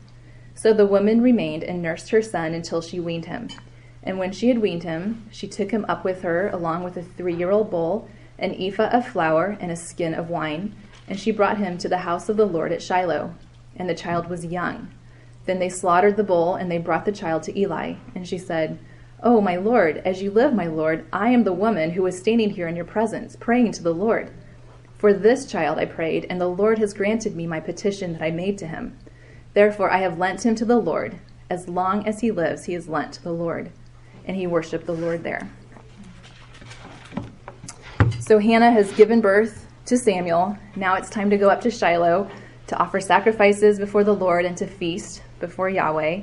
So the woman remained and nursed her son until she weaned him. And when she had weaned him, she took him up with her, along with a three year old bull, an ephah of flour, and a skin of wine and she brought him to the house of the Lord at Shiloh. And the child was young. Then they slaughtered the bull, and they brought the child to Eli. And she said, Oh, my Lord, as you live, my Lord, I am the woman who was standing here in your presence, praying to the Lord. For this child I prayed, and the Lord has granted me my petition that I made to him. Therefore I have lent him to the Lord. As long as he lives, he is lent to the Lord. And he worshiped the Lord there. So Hannah has given birth to Samuel. Now it's time to go up to Shiloh to offer sacrifices before the Lord and to feast before Yahweh.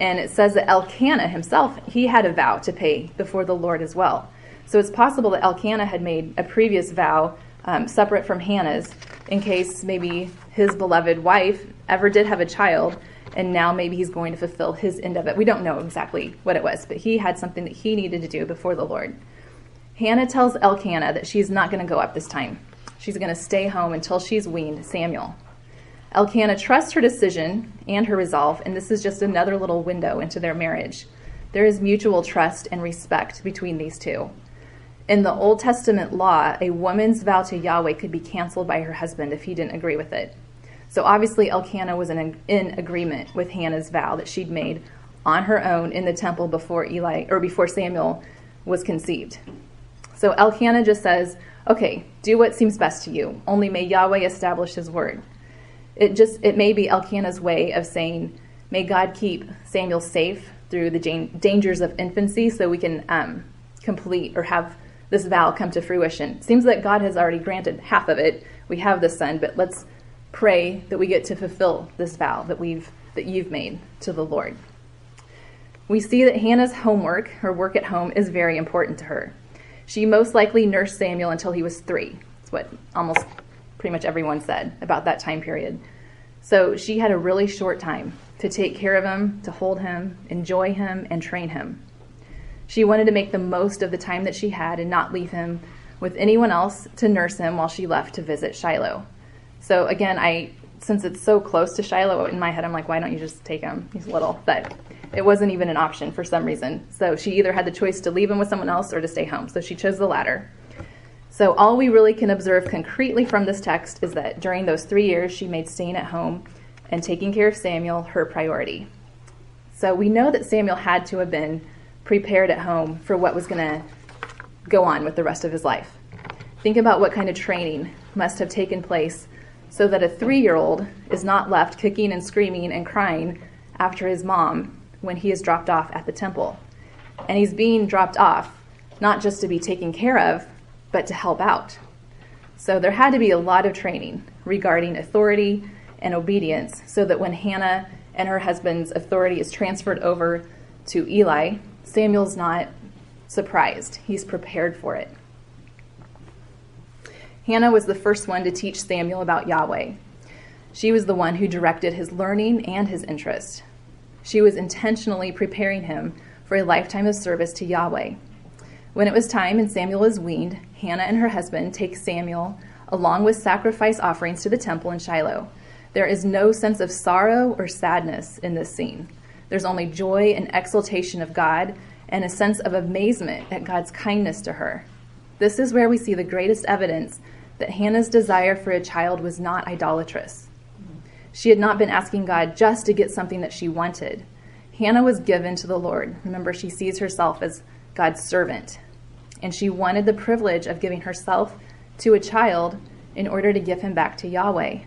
And it says that Elkanah himself, he had a vow to pay before the Lord as well. So it's possible that Elkanah had made a previous vow um, separate from Hannah's in case maybe his beloved wife ever did have a child and now maybe he's going to fulfill his end of it. We don't know exactly what it was, but he had something that he needed to do before the Lord. Hannah tells Elkanah that she's not going to go up this time. She's going to stay home until she's weaned Samuel. Elkanah trusts her decision and her resolve, and this is just another little window into their marriage. There is mutual trust and respect between these two. In the Old Testament law, a woman's vow to Yahweh could be canceled by her husband if he didn't agree with it. So obviously, Elkanah was in, in agreement with Hannah's vow that she'd made on her own in the temple before Eli or before Samuel was conceived. So Elkanah just says, Okay, do what seems best to you. Only may Yahweh establish his word. It just it may be Elkanah's way of saying, may God keep Samuel safe through the dangers of infancy so we can um, complete or have this vow come to fruition. Seems that God has already granted half of it. We have the son, but let's pray that we get to fulfill this vow that we've that you've made to the Lord. We see that Hannah's homework, her work at home, is very important to her. She most likely nursed Samuel until he was three. That's what almost pretty much everyone said about that time period. So she had a really short time to take care of him, to hold him, enjoy him, and train him. She wanted to make the most of the time that she had and not leave him with anyone else to nurse him while she left to visit Shiloh. So again, I since it's so close to Shiloh, in my head, I'm like, why don't you just take him? He's little. But it wasn't even an option for some reason. So she either had the choice to leave him with someone else or to stay home. So she chose the latter. So all we really can observe concretely from this text is that during those three years, she made staying at home and taking care of Samuel her priority. So we know that Samuel had to have been prepared at home for what was going to go on with the rest of his life. Think about what kind of training must have taken place so that a three year old is not left kicking and screaming and crying after his mom when he is dropped off at the temple. And he's being dropped off not just to be taken care of, but to help out. So there had to be a lot of training regarding authority and obedience so that when Hannah and her husband's authority is transferred over to Eli, Samuel's not surprised. He's prepared for it. Hannah was the first one to teach Samuel about Yahweh. She was the one who directed his learning and his interest. She was intentionally preparing him for a lifetime of service to Yahweh. When it was time and Samuel is weaned, Hannah and her husband take Samuel along with sacrifice offerings to the temple in Shiloh. There is no sense of sorrow or sadness in this scene. There's only joy and exultation of God and a sense of amazement at God's kindness to her. This is where we see the greatest evidence that Hannah's desire for a child was not idolatrous. She had not been asking God just to get something that she wanted. Hannah was given to the Lord. Remember, she sees herself as God's servant. And she wanted the privilege of giving herself to a child in order to give him back to Yahweh.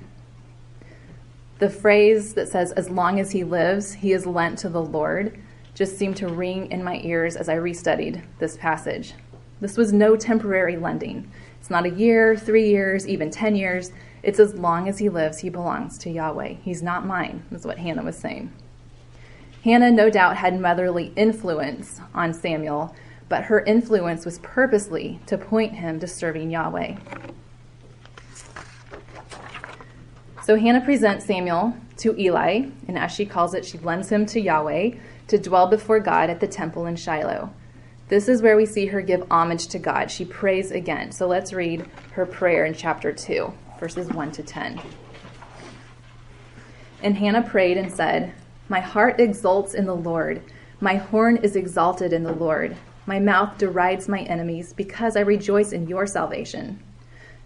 The phrase that says, as long as he lives, he is lent to the Lord, just seemed to ring in my ears as I restudied this passage. This was no temporary lending. It's not a year, three years, even 10 years. It's as long as he lives, he belongs to Yahweh. He's not mine, is what Hannah was saying. Hannah, no doubt, had motherly influence on Samuel, but her influence was purposely to point him to serving Yahweh. So Hannah presents Samuel to Eli, and as she calls it, she lends him to Yahweh to dwell before God at the temple in Shiloh. This is where we see her give homage to God. She prays again. So let's read her prayer in chapter 2, verses 1 to 10. And Hannah prayed and said, my heart exults in the Lord. My horn is exalted in the Lord. My mouth derides my enemies because I rejoice in your salvation.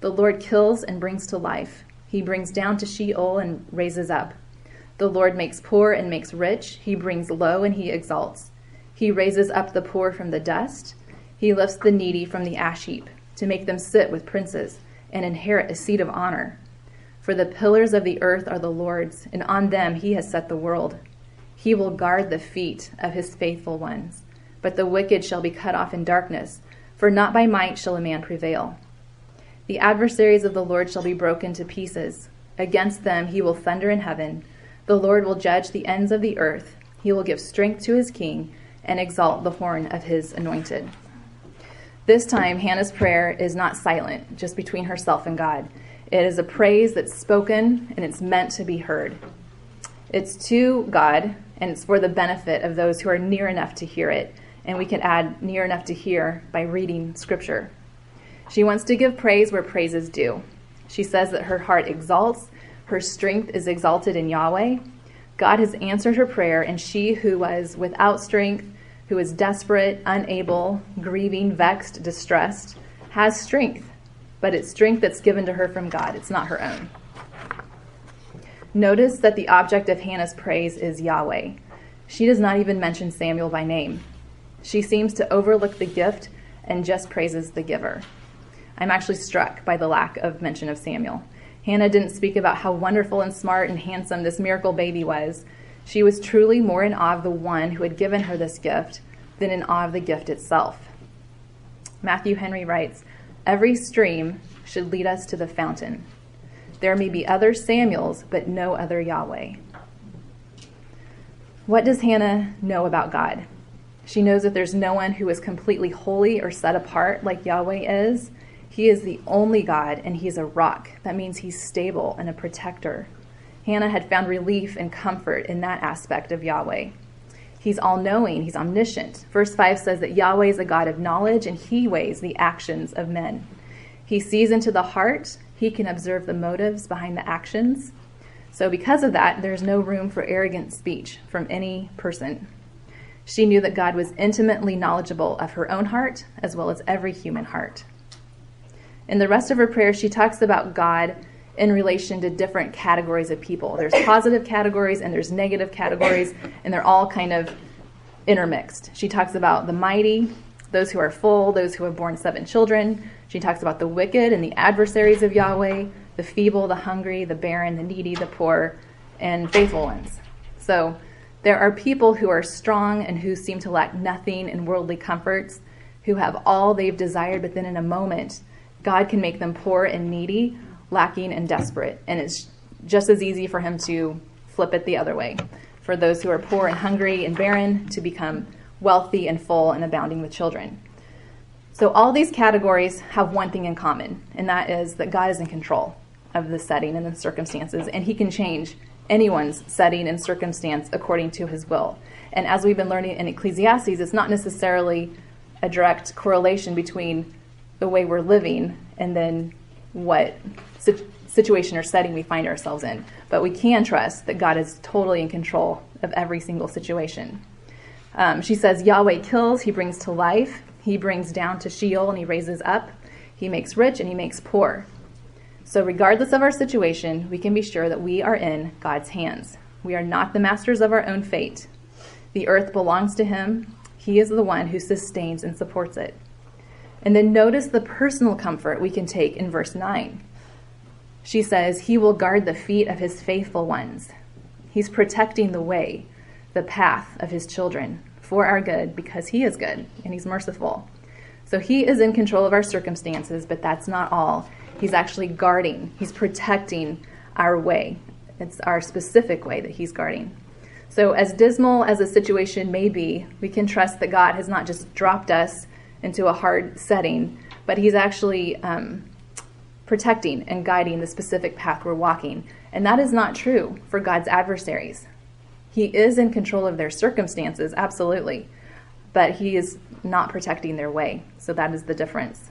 The Lord kills and brings to life. He brings down to Sheol and raises up. The Lord makes poor and makes rich. He brings low and he exalts. He raises up the poor from the dust. He lifts the needy from the ash heap to make them sit with princes and inherit a seat of honor. For the pillars of the earth are the Lord's, and on them he has set the world. He will guard the feet of his faithful ones. But the wicked shall be cut off in darkness, for not by might shall a man prevail. The adversaries of the Lord shall be broken to pieces. Against them he will thunder in heaven. The Lord will judge the ends of the earth. He will give strength to his king and exalt the horn of his anointed. This time, Hannah's prayer is not silent, just between herself and God. It is a praise that's spoken and it's meant to be heard. It's to God and it's for the benefit of those who are near enough to hear it. And we can add near enough to hear by reading scripture. She wants to give praise where praise is due. She says that her heart exalts, her strength is exalted in Yahweh. God has answered her prayer, and she who was without strength, who is desperate, unable, grieving, vexed, distressed, has strength but it's strength that's given to her from God. It's not her own. Notice that the object of Hannah's praise is Yahweh. She does not even mention Samuel by name. She seems to overlook the gift and just praises the giver. I'm actually struck by the lack of mention of Samuel. Hannah didn't speak about how wonderful and smart and handsome this miracle baby was. She was truly more in awe of the one who had given her this gift than in awe of the gift itself. Matthew Henry writes Every stream should lead us to the fountain. There may be other Samuels, but no other Yahweh. What does Hannah know about God? She knows that there's no one who is completely holy or set apart like Yahweh is. He is the only God, and He's a rock. That means He's stable and a protector. Hannah had found relief and comfort in that aspect of Yahweh. He's all knowing, He's omniscient. Verse 5 says that Yahweh is a God of knowledge, and He weighs the actions of men. He sees into the heart, He can observe the motives behind the actions. So, because of that, there's no room for arrogant speech from any person. She knew that God was intimately knowledgeable of her own heart as well as every human heart. In the rest of her prayer, she talks about God in relation to different categories of people. There's positive categories and there's negative categories, and they're all kind of intermixed. She talks about the mighty, those who are full, those who have borne seven children. She talks about the wicked and the adversaries of Yahweh, the feeble, the hungry, the barren, the needy, the poor, and faithful ones. So, there are people who are strong and who seem to lack nothing in worldly comforts, who have all they've desired, but then in a moment, God can make them poor and needy, lacking and desperate. And it's just as easy for Him to flip it the other way. For those who are poor and hungry and barren to become wealthy and full and abounding with children. So, all these categories have one thing in common, and that is that God is in control of the setting and the circumstances, and He can change anyone's setting and circumstance according to his will. And as we've been learning in Ecclesiastes, it's not necessarily a direct correlation between the way we're living and then what situation or setting we find ourselves in. But we can trust that God is totally in control of every single situation. Um, she says, Yahweh kills, he brings to life, he brings down to Sheol, and he raises up, he makes rich, and he makes poor. So, regardless of our situation, we can be sure that we are in God's hands. We are not the masters of our own fate. The earth belongs to Him, He is the one who sustains and supports it. And then notice the personal comfort we can take in verse 9. She says, He will guard the feet of His faithful ones. He's protecting the way, the path of His children for our good because He is good and He's merciful. So He is in control of our circumstances, but that's not all. He's actually guarding, He's protecting our way. It's our specific way that He's guarding. So, as dismal as a situation may be, we can trust that God has not just dropped us into a hard setting, but He's actually um, protecting and guiding the specific path we're walking. And that is not true for God's adversaries. He is in control of their circumstances, absolutely, but He is not protecting their way. So, that is the difference.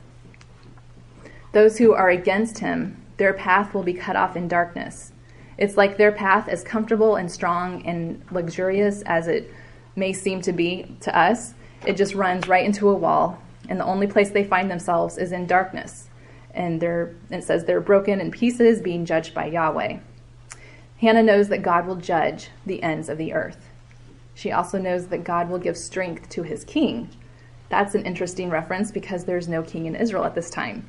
Those who are against him, their path will be cut off in darkness. It's like their path, as comfortable and strong and luxurious as it may seem to be to us, it just runs right into a wall, and the only place they find themselves is in darkness. And they're, it says they're broken in pieces, being judged by Yahweh. Hannah knows that God will judge the ends of the earth. She also knows that God will give strength to his king. That's an interesting reference because there's no king in Israel at this time.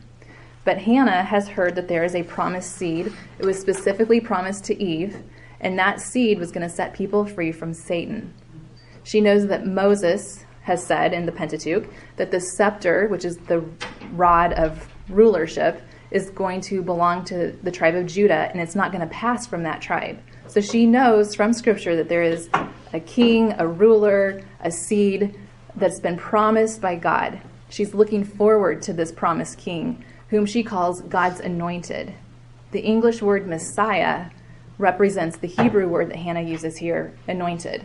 But Hannah has heard that there is a promised seed. It was specifically promised to Eve, and that seed was going to set people free from Satan. She knows that Moses has said in the Pentateuch that the scepter, which is the rod of rulership, is going to belong to the tribe of Judah, and it's not going to pass from that tribe. So she knows from Scripture that there is a king, a ruler, a seed that's been promised by God. She's looking forward to this promised king whom she calls God's anointed. The English word Messiah represents the Hebrew word that Hannah uses here, anointed.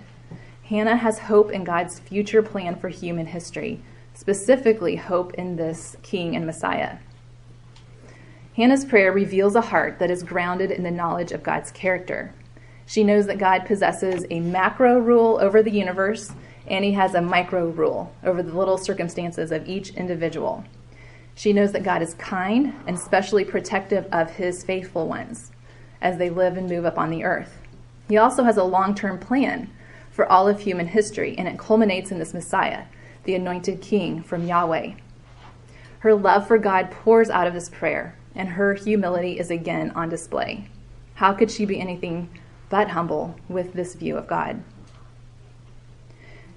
Hannah has hope in God's future plan for human history, specifically hope in this king and Messiah. Hannah's prayer reveals a heart that is grounded in the knowledge of God's character. She knows that God possesses a macro rule over the universe, and he has a micro rule over the little circumstances of each individual. She knows that God is kind and specially protective of his faithful ones as they live and move up on the earth. He also has a long term plan for all of human history, and it culminates in this Messiah, the anointed king from Yahweh. Her love for God pours out of this prayer, and her humility is again on display. How could she be anything but humble with this view of God?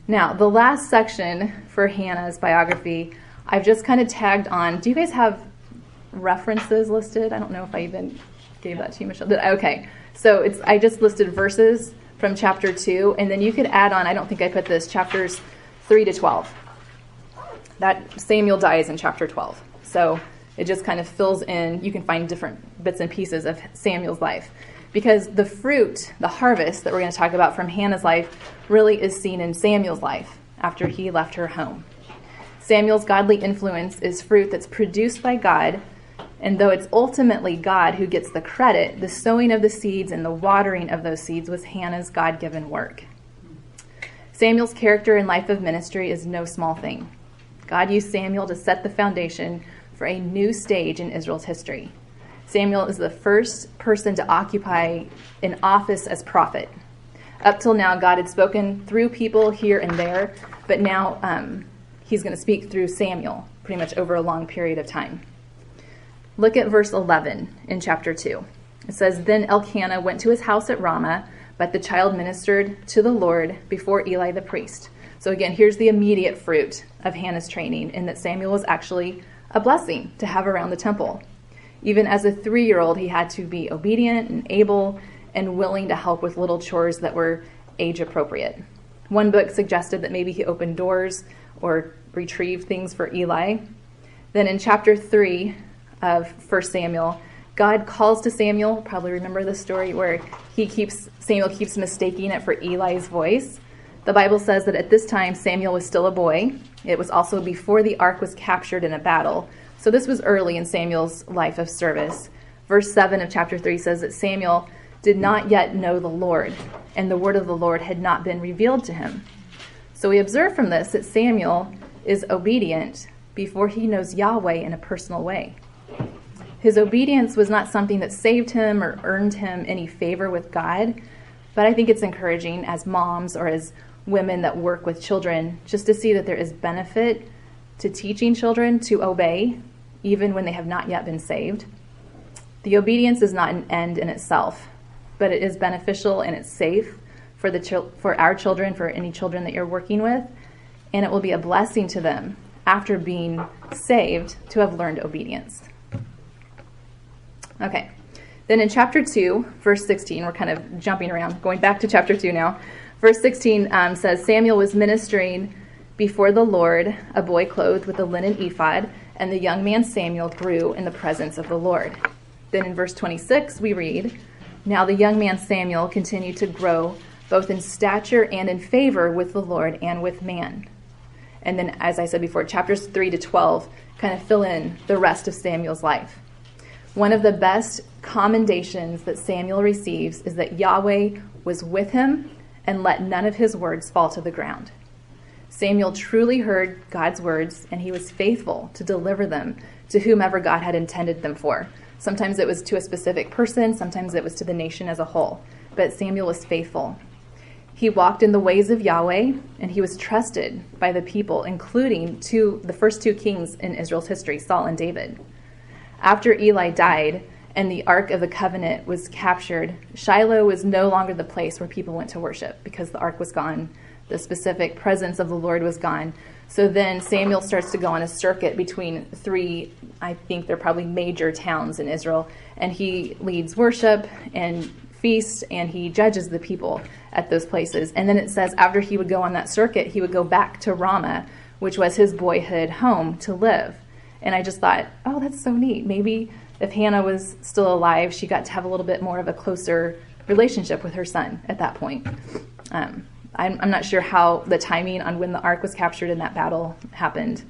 Now, the last section for Hannah's biography I've just kind of tagged on. Do you guys have references listed? I don't know if I even gave that to you, Michelle. Okay, so it's I just listed verses from chapter two, and then you could add on. I don't think I put this chapters three to twelve. That Samuel dies in chapter twelve, so it just kind of fills in. You can find different bits and pieces of Samuel's life because the fruit, the harvest that we're going to talk about from Hannah's life, really is seen in Samuel's life after he left her home. Samuel's godly influence is fruit that's produced by God and though it's ultimately God who gets the credit, the sowing of the seeds and the watering of those seeds was Hannah's God given work. Samuel's character and life of ministry is no small thing. God used Samuel to set the foundation for a new stage in Israel's history. Samuel is the first person to occupy an office as prophet. Up till now, God had spoken through people here and there, but now um, he's going to speak through Samuel pretty much over a long period of time. Look at verse 11 in chapter 2. It says, Then Elkanah went to his house at Ramah, but the child ministered to the Lord before Eli the priest. So again, here's the immediate fruit of Hannah's training, in that Samuel was actually a blessing to have around the temple. Even as a three year old, he had to be obedient and able and willing to help with little chores that were age appropriate. One book suggested that maybe he opened doors or retrieved things for Eli. Then in chapter 3, of 1 Samuel, God calls to Samuel. Probably remember the story where he keeps Samuel keeps mistaking it for Eli's voice. The Bible says that at this time Samuel was still a boy. It was also before the ark was captured in a battle. So this was early in Samuel's life of service. Verse 7 of chapter 3 says that Samuel did not yet know the Lord, and the word of the Lord had not been revealed to him. So we observe from this that Samuel is obedient before he knows Yahweh in a personal way. His obedience was not something that saved him or earned him any favor with God, but I think it's encouraging as moms or as women that work with children just to see that there is benefit to teaching children to obey even when they have not yet been saved. The obedience is not an end in itself, but it is beneficial and it's safe for the chil- for our children, for any children that you're working with, and it will be a blessing to them after being saved to have learned obedience. Okay. Then in chapter 2, verse 16, we're kind of jumping around, going back to chapter 2 now. Verse 16 um, says Samuel was ministering before the Lord, a boy clothed with a linen ephod, and the young man Samuel grew in the presence of the Lord. Then in verse 26, we read Now the young man Samuel continued to grow both in stature and in favor with the Lord and with man. And then, as I said before, chapters 3 to 12 kind of fill in the rest of Samuel's life. One of the best commendations that Samuel receives is that Yahweh was with him and let none of his words fall to the ground. Samuel truly heard God's words and he was faithful to deliver them to whomever God had intended them for. Sometimes it was to a specific person, sometimes it was to the nation as a whole. But Samuel was faithful. He walked in the ways of Yahweh and he was trusted by the people, including two, the first two kings in Israel's history, Saul and David. After Eli died and the Ark of the Covenant was captured, Shiloh was no longer the place where people went to worship because the Ark was gone. The specific presence of the Lord was gone. So then Samuel starts to go on a circuit between three, I think they're probably major towns in Israel, and he leads worship and feasts and he judges the people at those places. And then it says after he would go on that circuit, he would go back to Ramah, which was his boyhood home, to live. And I just thought, oh, that's so neat. Maybe if Hannah was still alive, she got to have a little bit more of a closer relationship with her son at that point. Um, I'm, I'm not sure how the timing on when the ark was captured in that battle happened,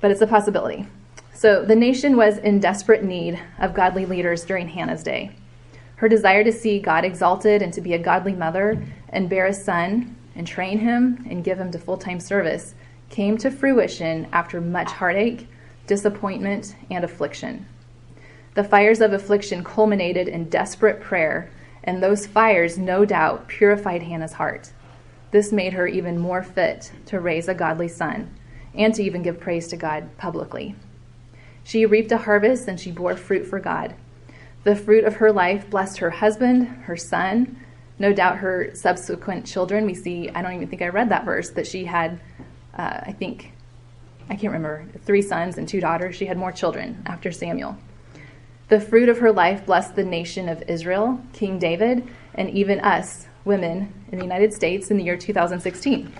but it's a possibility. So the nation was in desperate need of godly leaders during Hannah's day. Her desire to see God exalted and to be a godly mother and bear a son and train him and give him to full time service came to fruition after much heartache disappointment, and affliction. The fires of affliction culminated in desperate prayer, and those fires, no doubt, purified Hannah's heart. This made her even more fit to raise a godly son and to even give praise to God publicly. She reaped a harvest and she bore fruit for God. The fruit of her life blessed her husband, her son, no doubt her subsequent children. We see, I don't even think I read that verse, that she had, uh, I think, I can't remember, three sons and two daughters. She had more children after Samuel. The fruit of her life blessed the nation of Israel, King David, and even us, women, in the United States in the year 2016.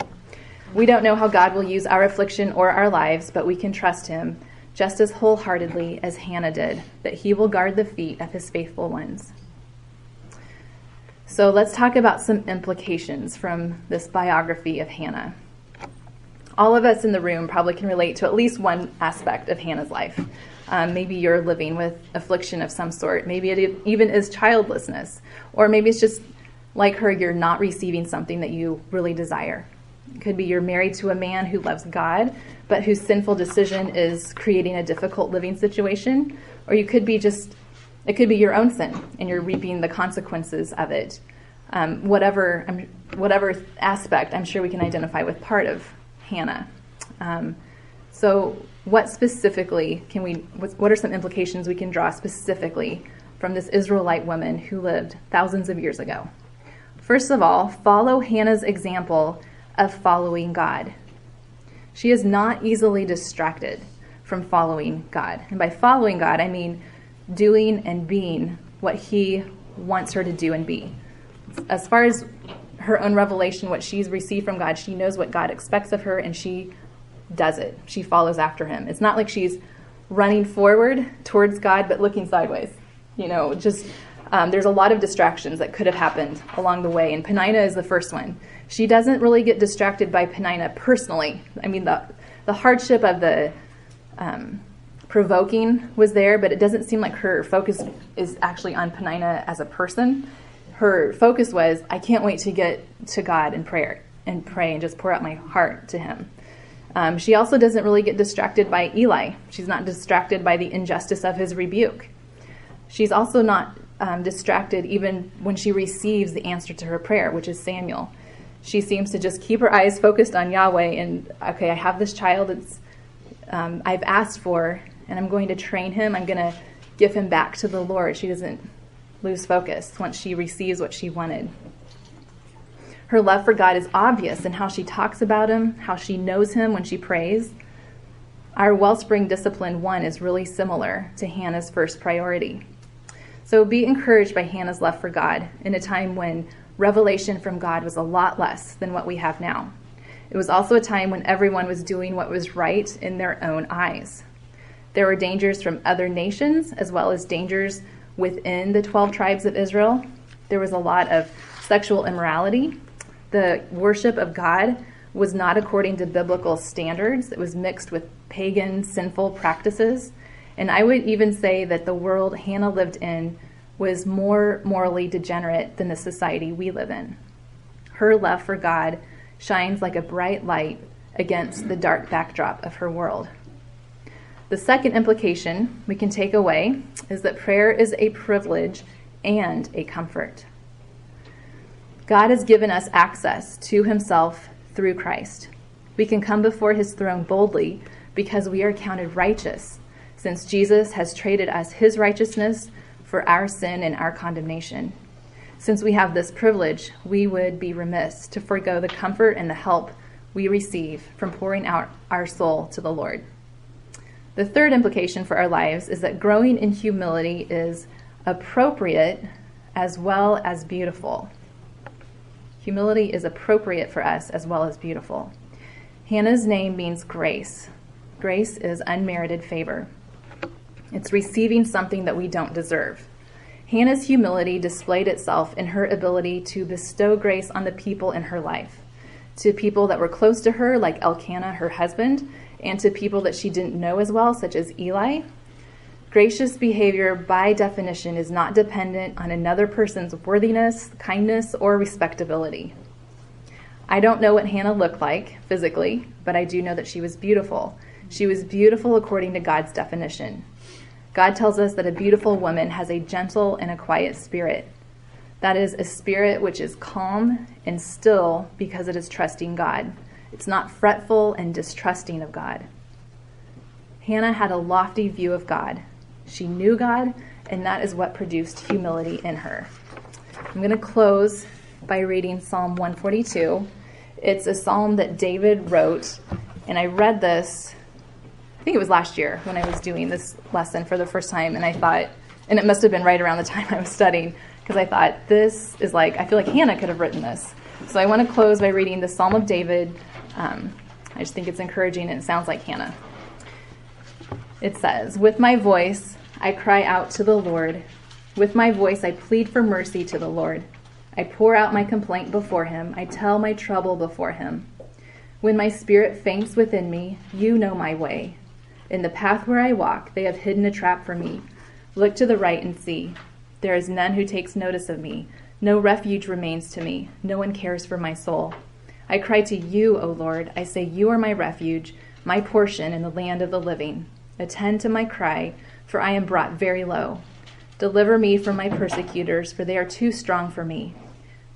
We don't know how God will use our affliction or our lives, but we can trust Him just as wholeheartedly as Hannah did, that He will guard the feet of His faithful ones. So let's talk about some implications from this biography of Hannah. All of us in the room probably can relate to at least one aspect of Hannah's life. Um, maybe you're living with affliction of some sort. Maybe it even is childlessness. Or maybe it's just like her, you're not receiving something that you really desire. It could be you're married to a man who loves God, but whose sinful decision is creating a difficult living situation. Or you could be just, it could be your own sin, and you're reaping the consequences of it. Um, whatever, whatever aspect, I'm sure we can identify with part of Hannah. Um, so, what specifically can we, what are some implications we can draw specifically from this Israelite woman who lived thousands of years ago? First of all, follow Hannah's example of following God. She is not easily distracted from following God. And by following God, I mean doing and being what He wants her to do and be. As far as her own revelation, what she's received from God, she knows what God expects of her and she does it. She follows after Him. It's not like she's running forward towards God but looking sideways. You know, just um, there's a lot of distractions that could have happened along the way, and Peninnah is the first one. She doesn't really get distracted by Peninnah personally. I mean, the the hardship of the um, provoking was there, but it doesn't seem like her focus is actually on Peninnah as a person. Her focus was, I can't wait to get to God in prayer and pray and just pour out my heart to Him. Um, she also doesn't really get distracted by Eli. She's not distracted by the injustice of his rebuke. She's also not um, distracted even when she receives the answer to her prayer, which is Samuel. She seems to just keep her eyes focused on Yahweh and, okay, I have this child it's, um, I've asked for, and I'm going to train him. I'm going to give him back to the Lord. She doesn't lose focus once she receives what she wanted. Her love for God is obvious in how she talks about him, how she knows him when she prays. Our Wellspring Discipline 1 is really similar to Hannah's first priority. So be encouraged by Hannah's love for God in a time when revelation from God was a lot less than what we have now. It was also a time when everyone was doing what was right in their own eyes. There were dangers from other nations as well as dangers within the 12 tribes of Israel. There was a lot of sexual immorality. The worship of God was not according to biblical standards, it was mixed with pagan, sinful practices. And I would even say that the world Hannah lived in was more morally degenerate than the society we live in. Her love for God shines like a bright light against the dark backdrop of her world. The second implication we can take away is that prayer is a privilege and a comfort. God has given us access to himself through Christ. We can come before his throne boldly because we are counted righteous since Jesus has traded us his righteousness for our sin and our condemnation. Since we have this privilege, we would be remiss to forego the comfort and the help we receive from pouring out our soul to the Lord. The third implication for our lives is that growing in humility is appropriate as well as beautiful. Humility is appropriate for us as well as beautiful. Hannah's name means grace. Grace is unmerited favor. It's receiving something that we don't deserve. Hannah's humility displayed itself in her ability to bestow grace on the people in her life, to people that were close to her, like Elkanah, her husband, and to people that she didn't know as well, such as Eli. Gracious behavior, by definition, is not dependent on another person's worthiness, kindness, or respectability. I don't know what Hannah looked like physically, but I do know that she was beautiful. She was beautiful according to God's definition. God tells us that a beautiful woman has a gentle and a quiet spirit. That is a spirit which is calm and still because it is trusting God. It's not fretful and distrusting of God. Hannah had a lofty view of God. She knew God, and that is what produced humility in her. I'm going to close by reading Psalm 142. It's a psalm that David wrote, and I read this I think it was last year when I was doing this lesson for the first time, and I thought, And it must have been right around the time I was studying because I thought, this is like, I feel like Hannah could have written this. So I want to close by reading the Psalm of David. Um, I just think it's encouraging and it sounds like Hannah. It says, With my voice I cry out to the Lord. With my voice I plead for mercy to the Lord. I pour out my complaint before him. I tell my trouble before him. When my spirit faints within me, you know my way. In the path where I walk, they have hidden a trap for me. Look to the right and see. There is none who takes notice of me. No refuge remains to me. No one cares for my soul. I cry to you, O Lord. I say, You are my refuge, my portion in the land of the living. Attend to my cry, for I am brought very low. Deliver me from my persecutors, for they are too strong for me.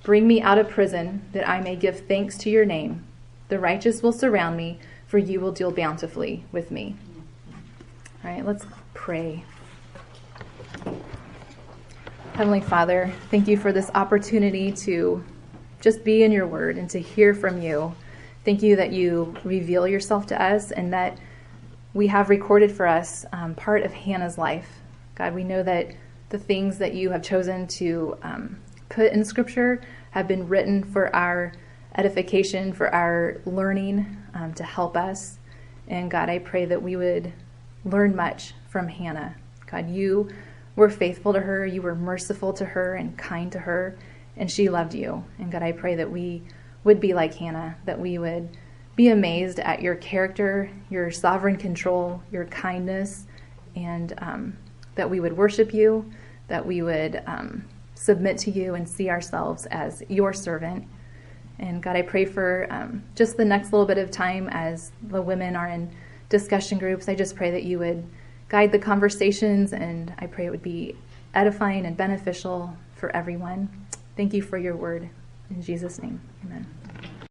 Bring me out of prison, that I may give thanks to your name. The righteous will surround me, for you will deal bountifully with me. All right, let's pray. Heavenly Father, thank you for this opportunity to just be in your word and to hear from you. Thank you that you reveal yourself to us and that we have recorded for us um, part of Hannah's life. God, we know that the things that you have chosen to um, put in Scripture have been written for our edification, for our learning, um, to help us. And God, I pray that we would learn much from Hannah. God, you were faithful to her, you were merciful to her and kind to her, and she loved you. And God, I pray that we would be like Hannah, that we would be amazed at your character, your sovereign control, your kindness, and um, that we would worship you, that we would um, submit to you and see ourselves as your servant and God, I pray for um, just the next little bit of time as the women are in discussion groups. I just pray that you would guide the conversations, and I pray it would be edifying and beneficial for everyone. Thank you for your word. In Jesus' name, amen.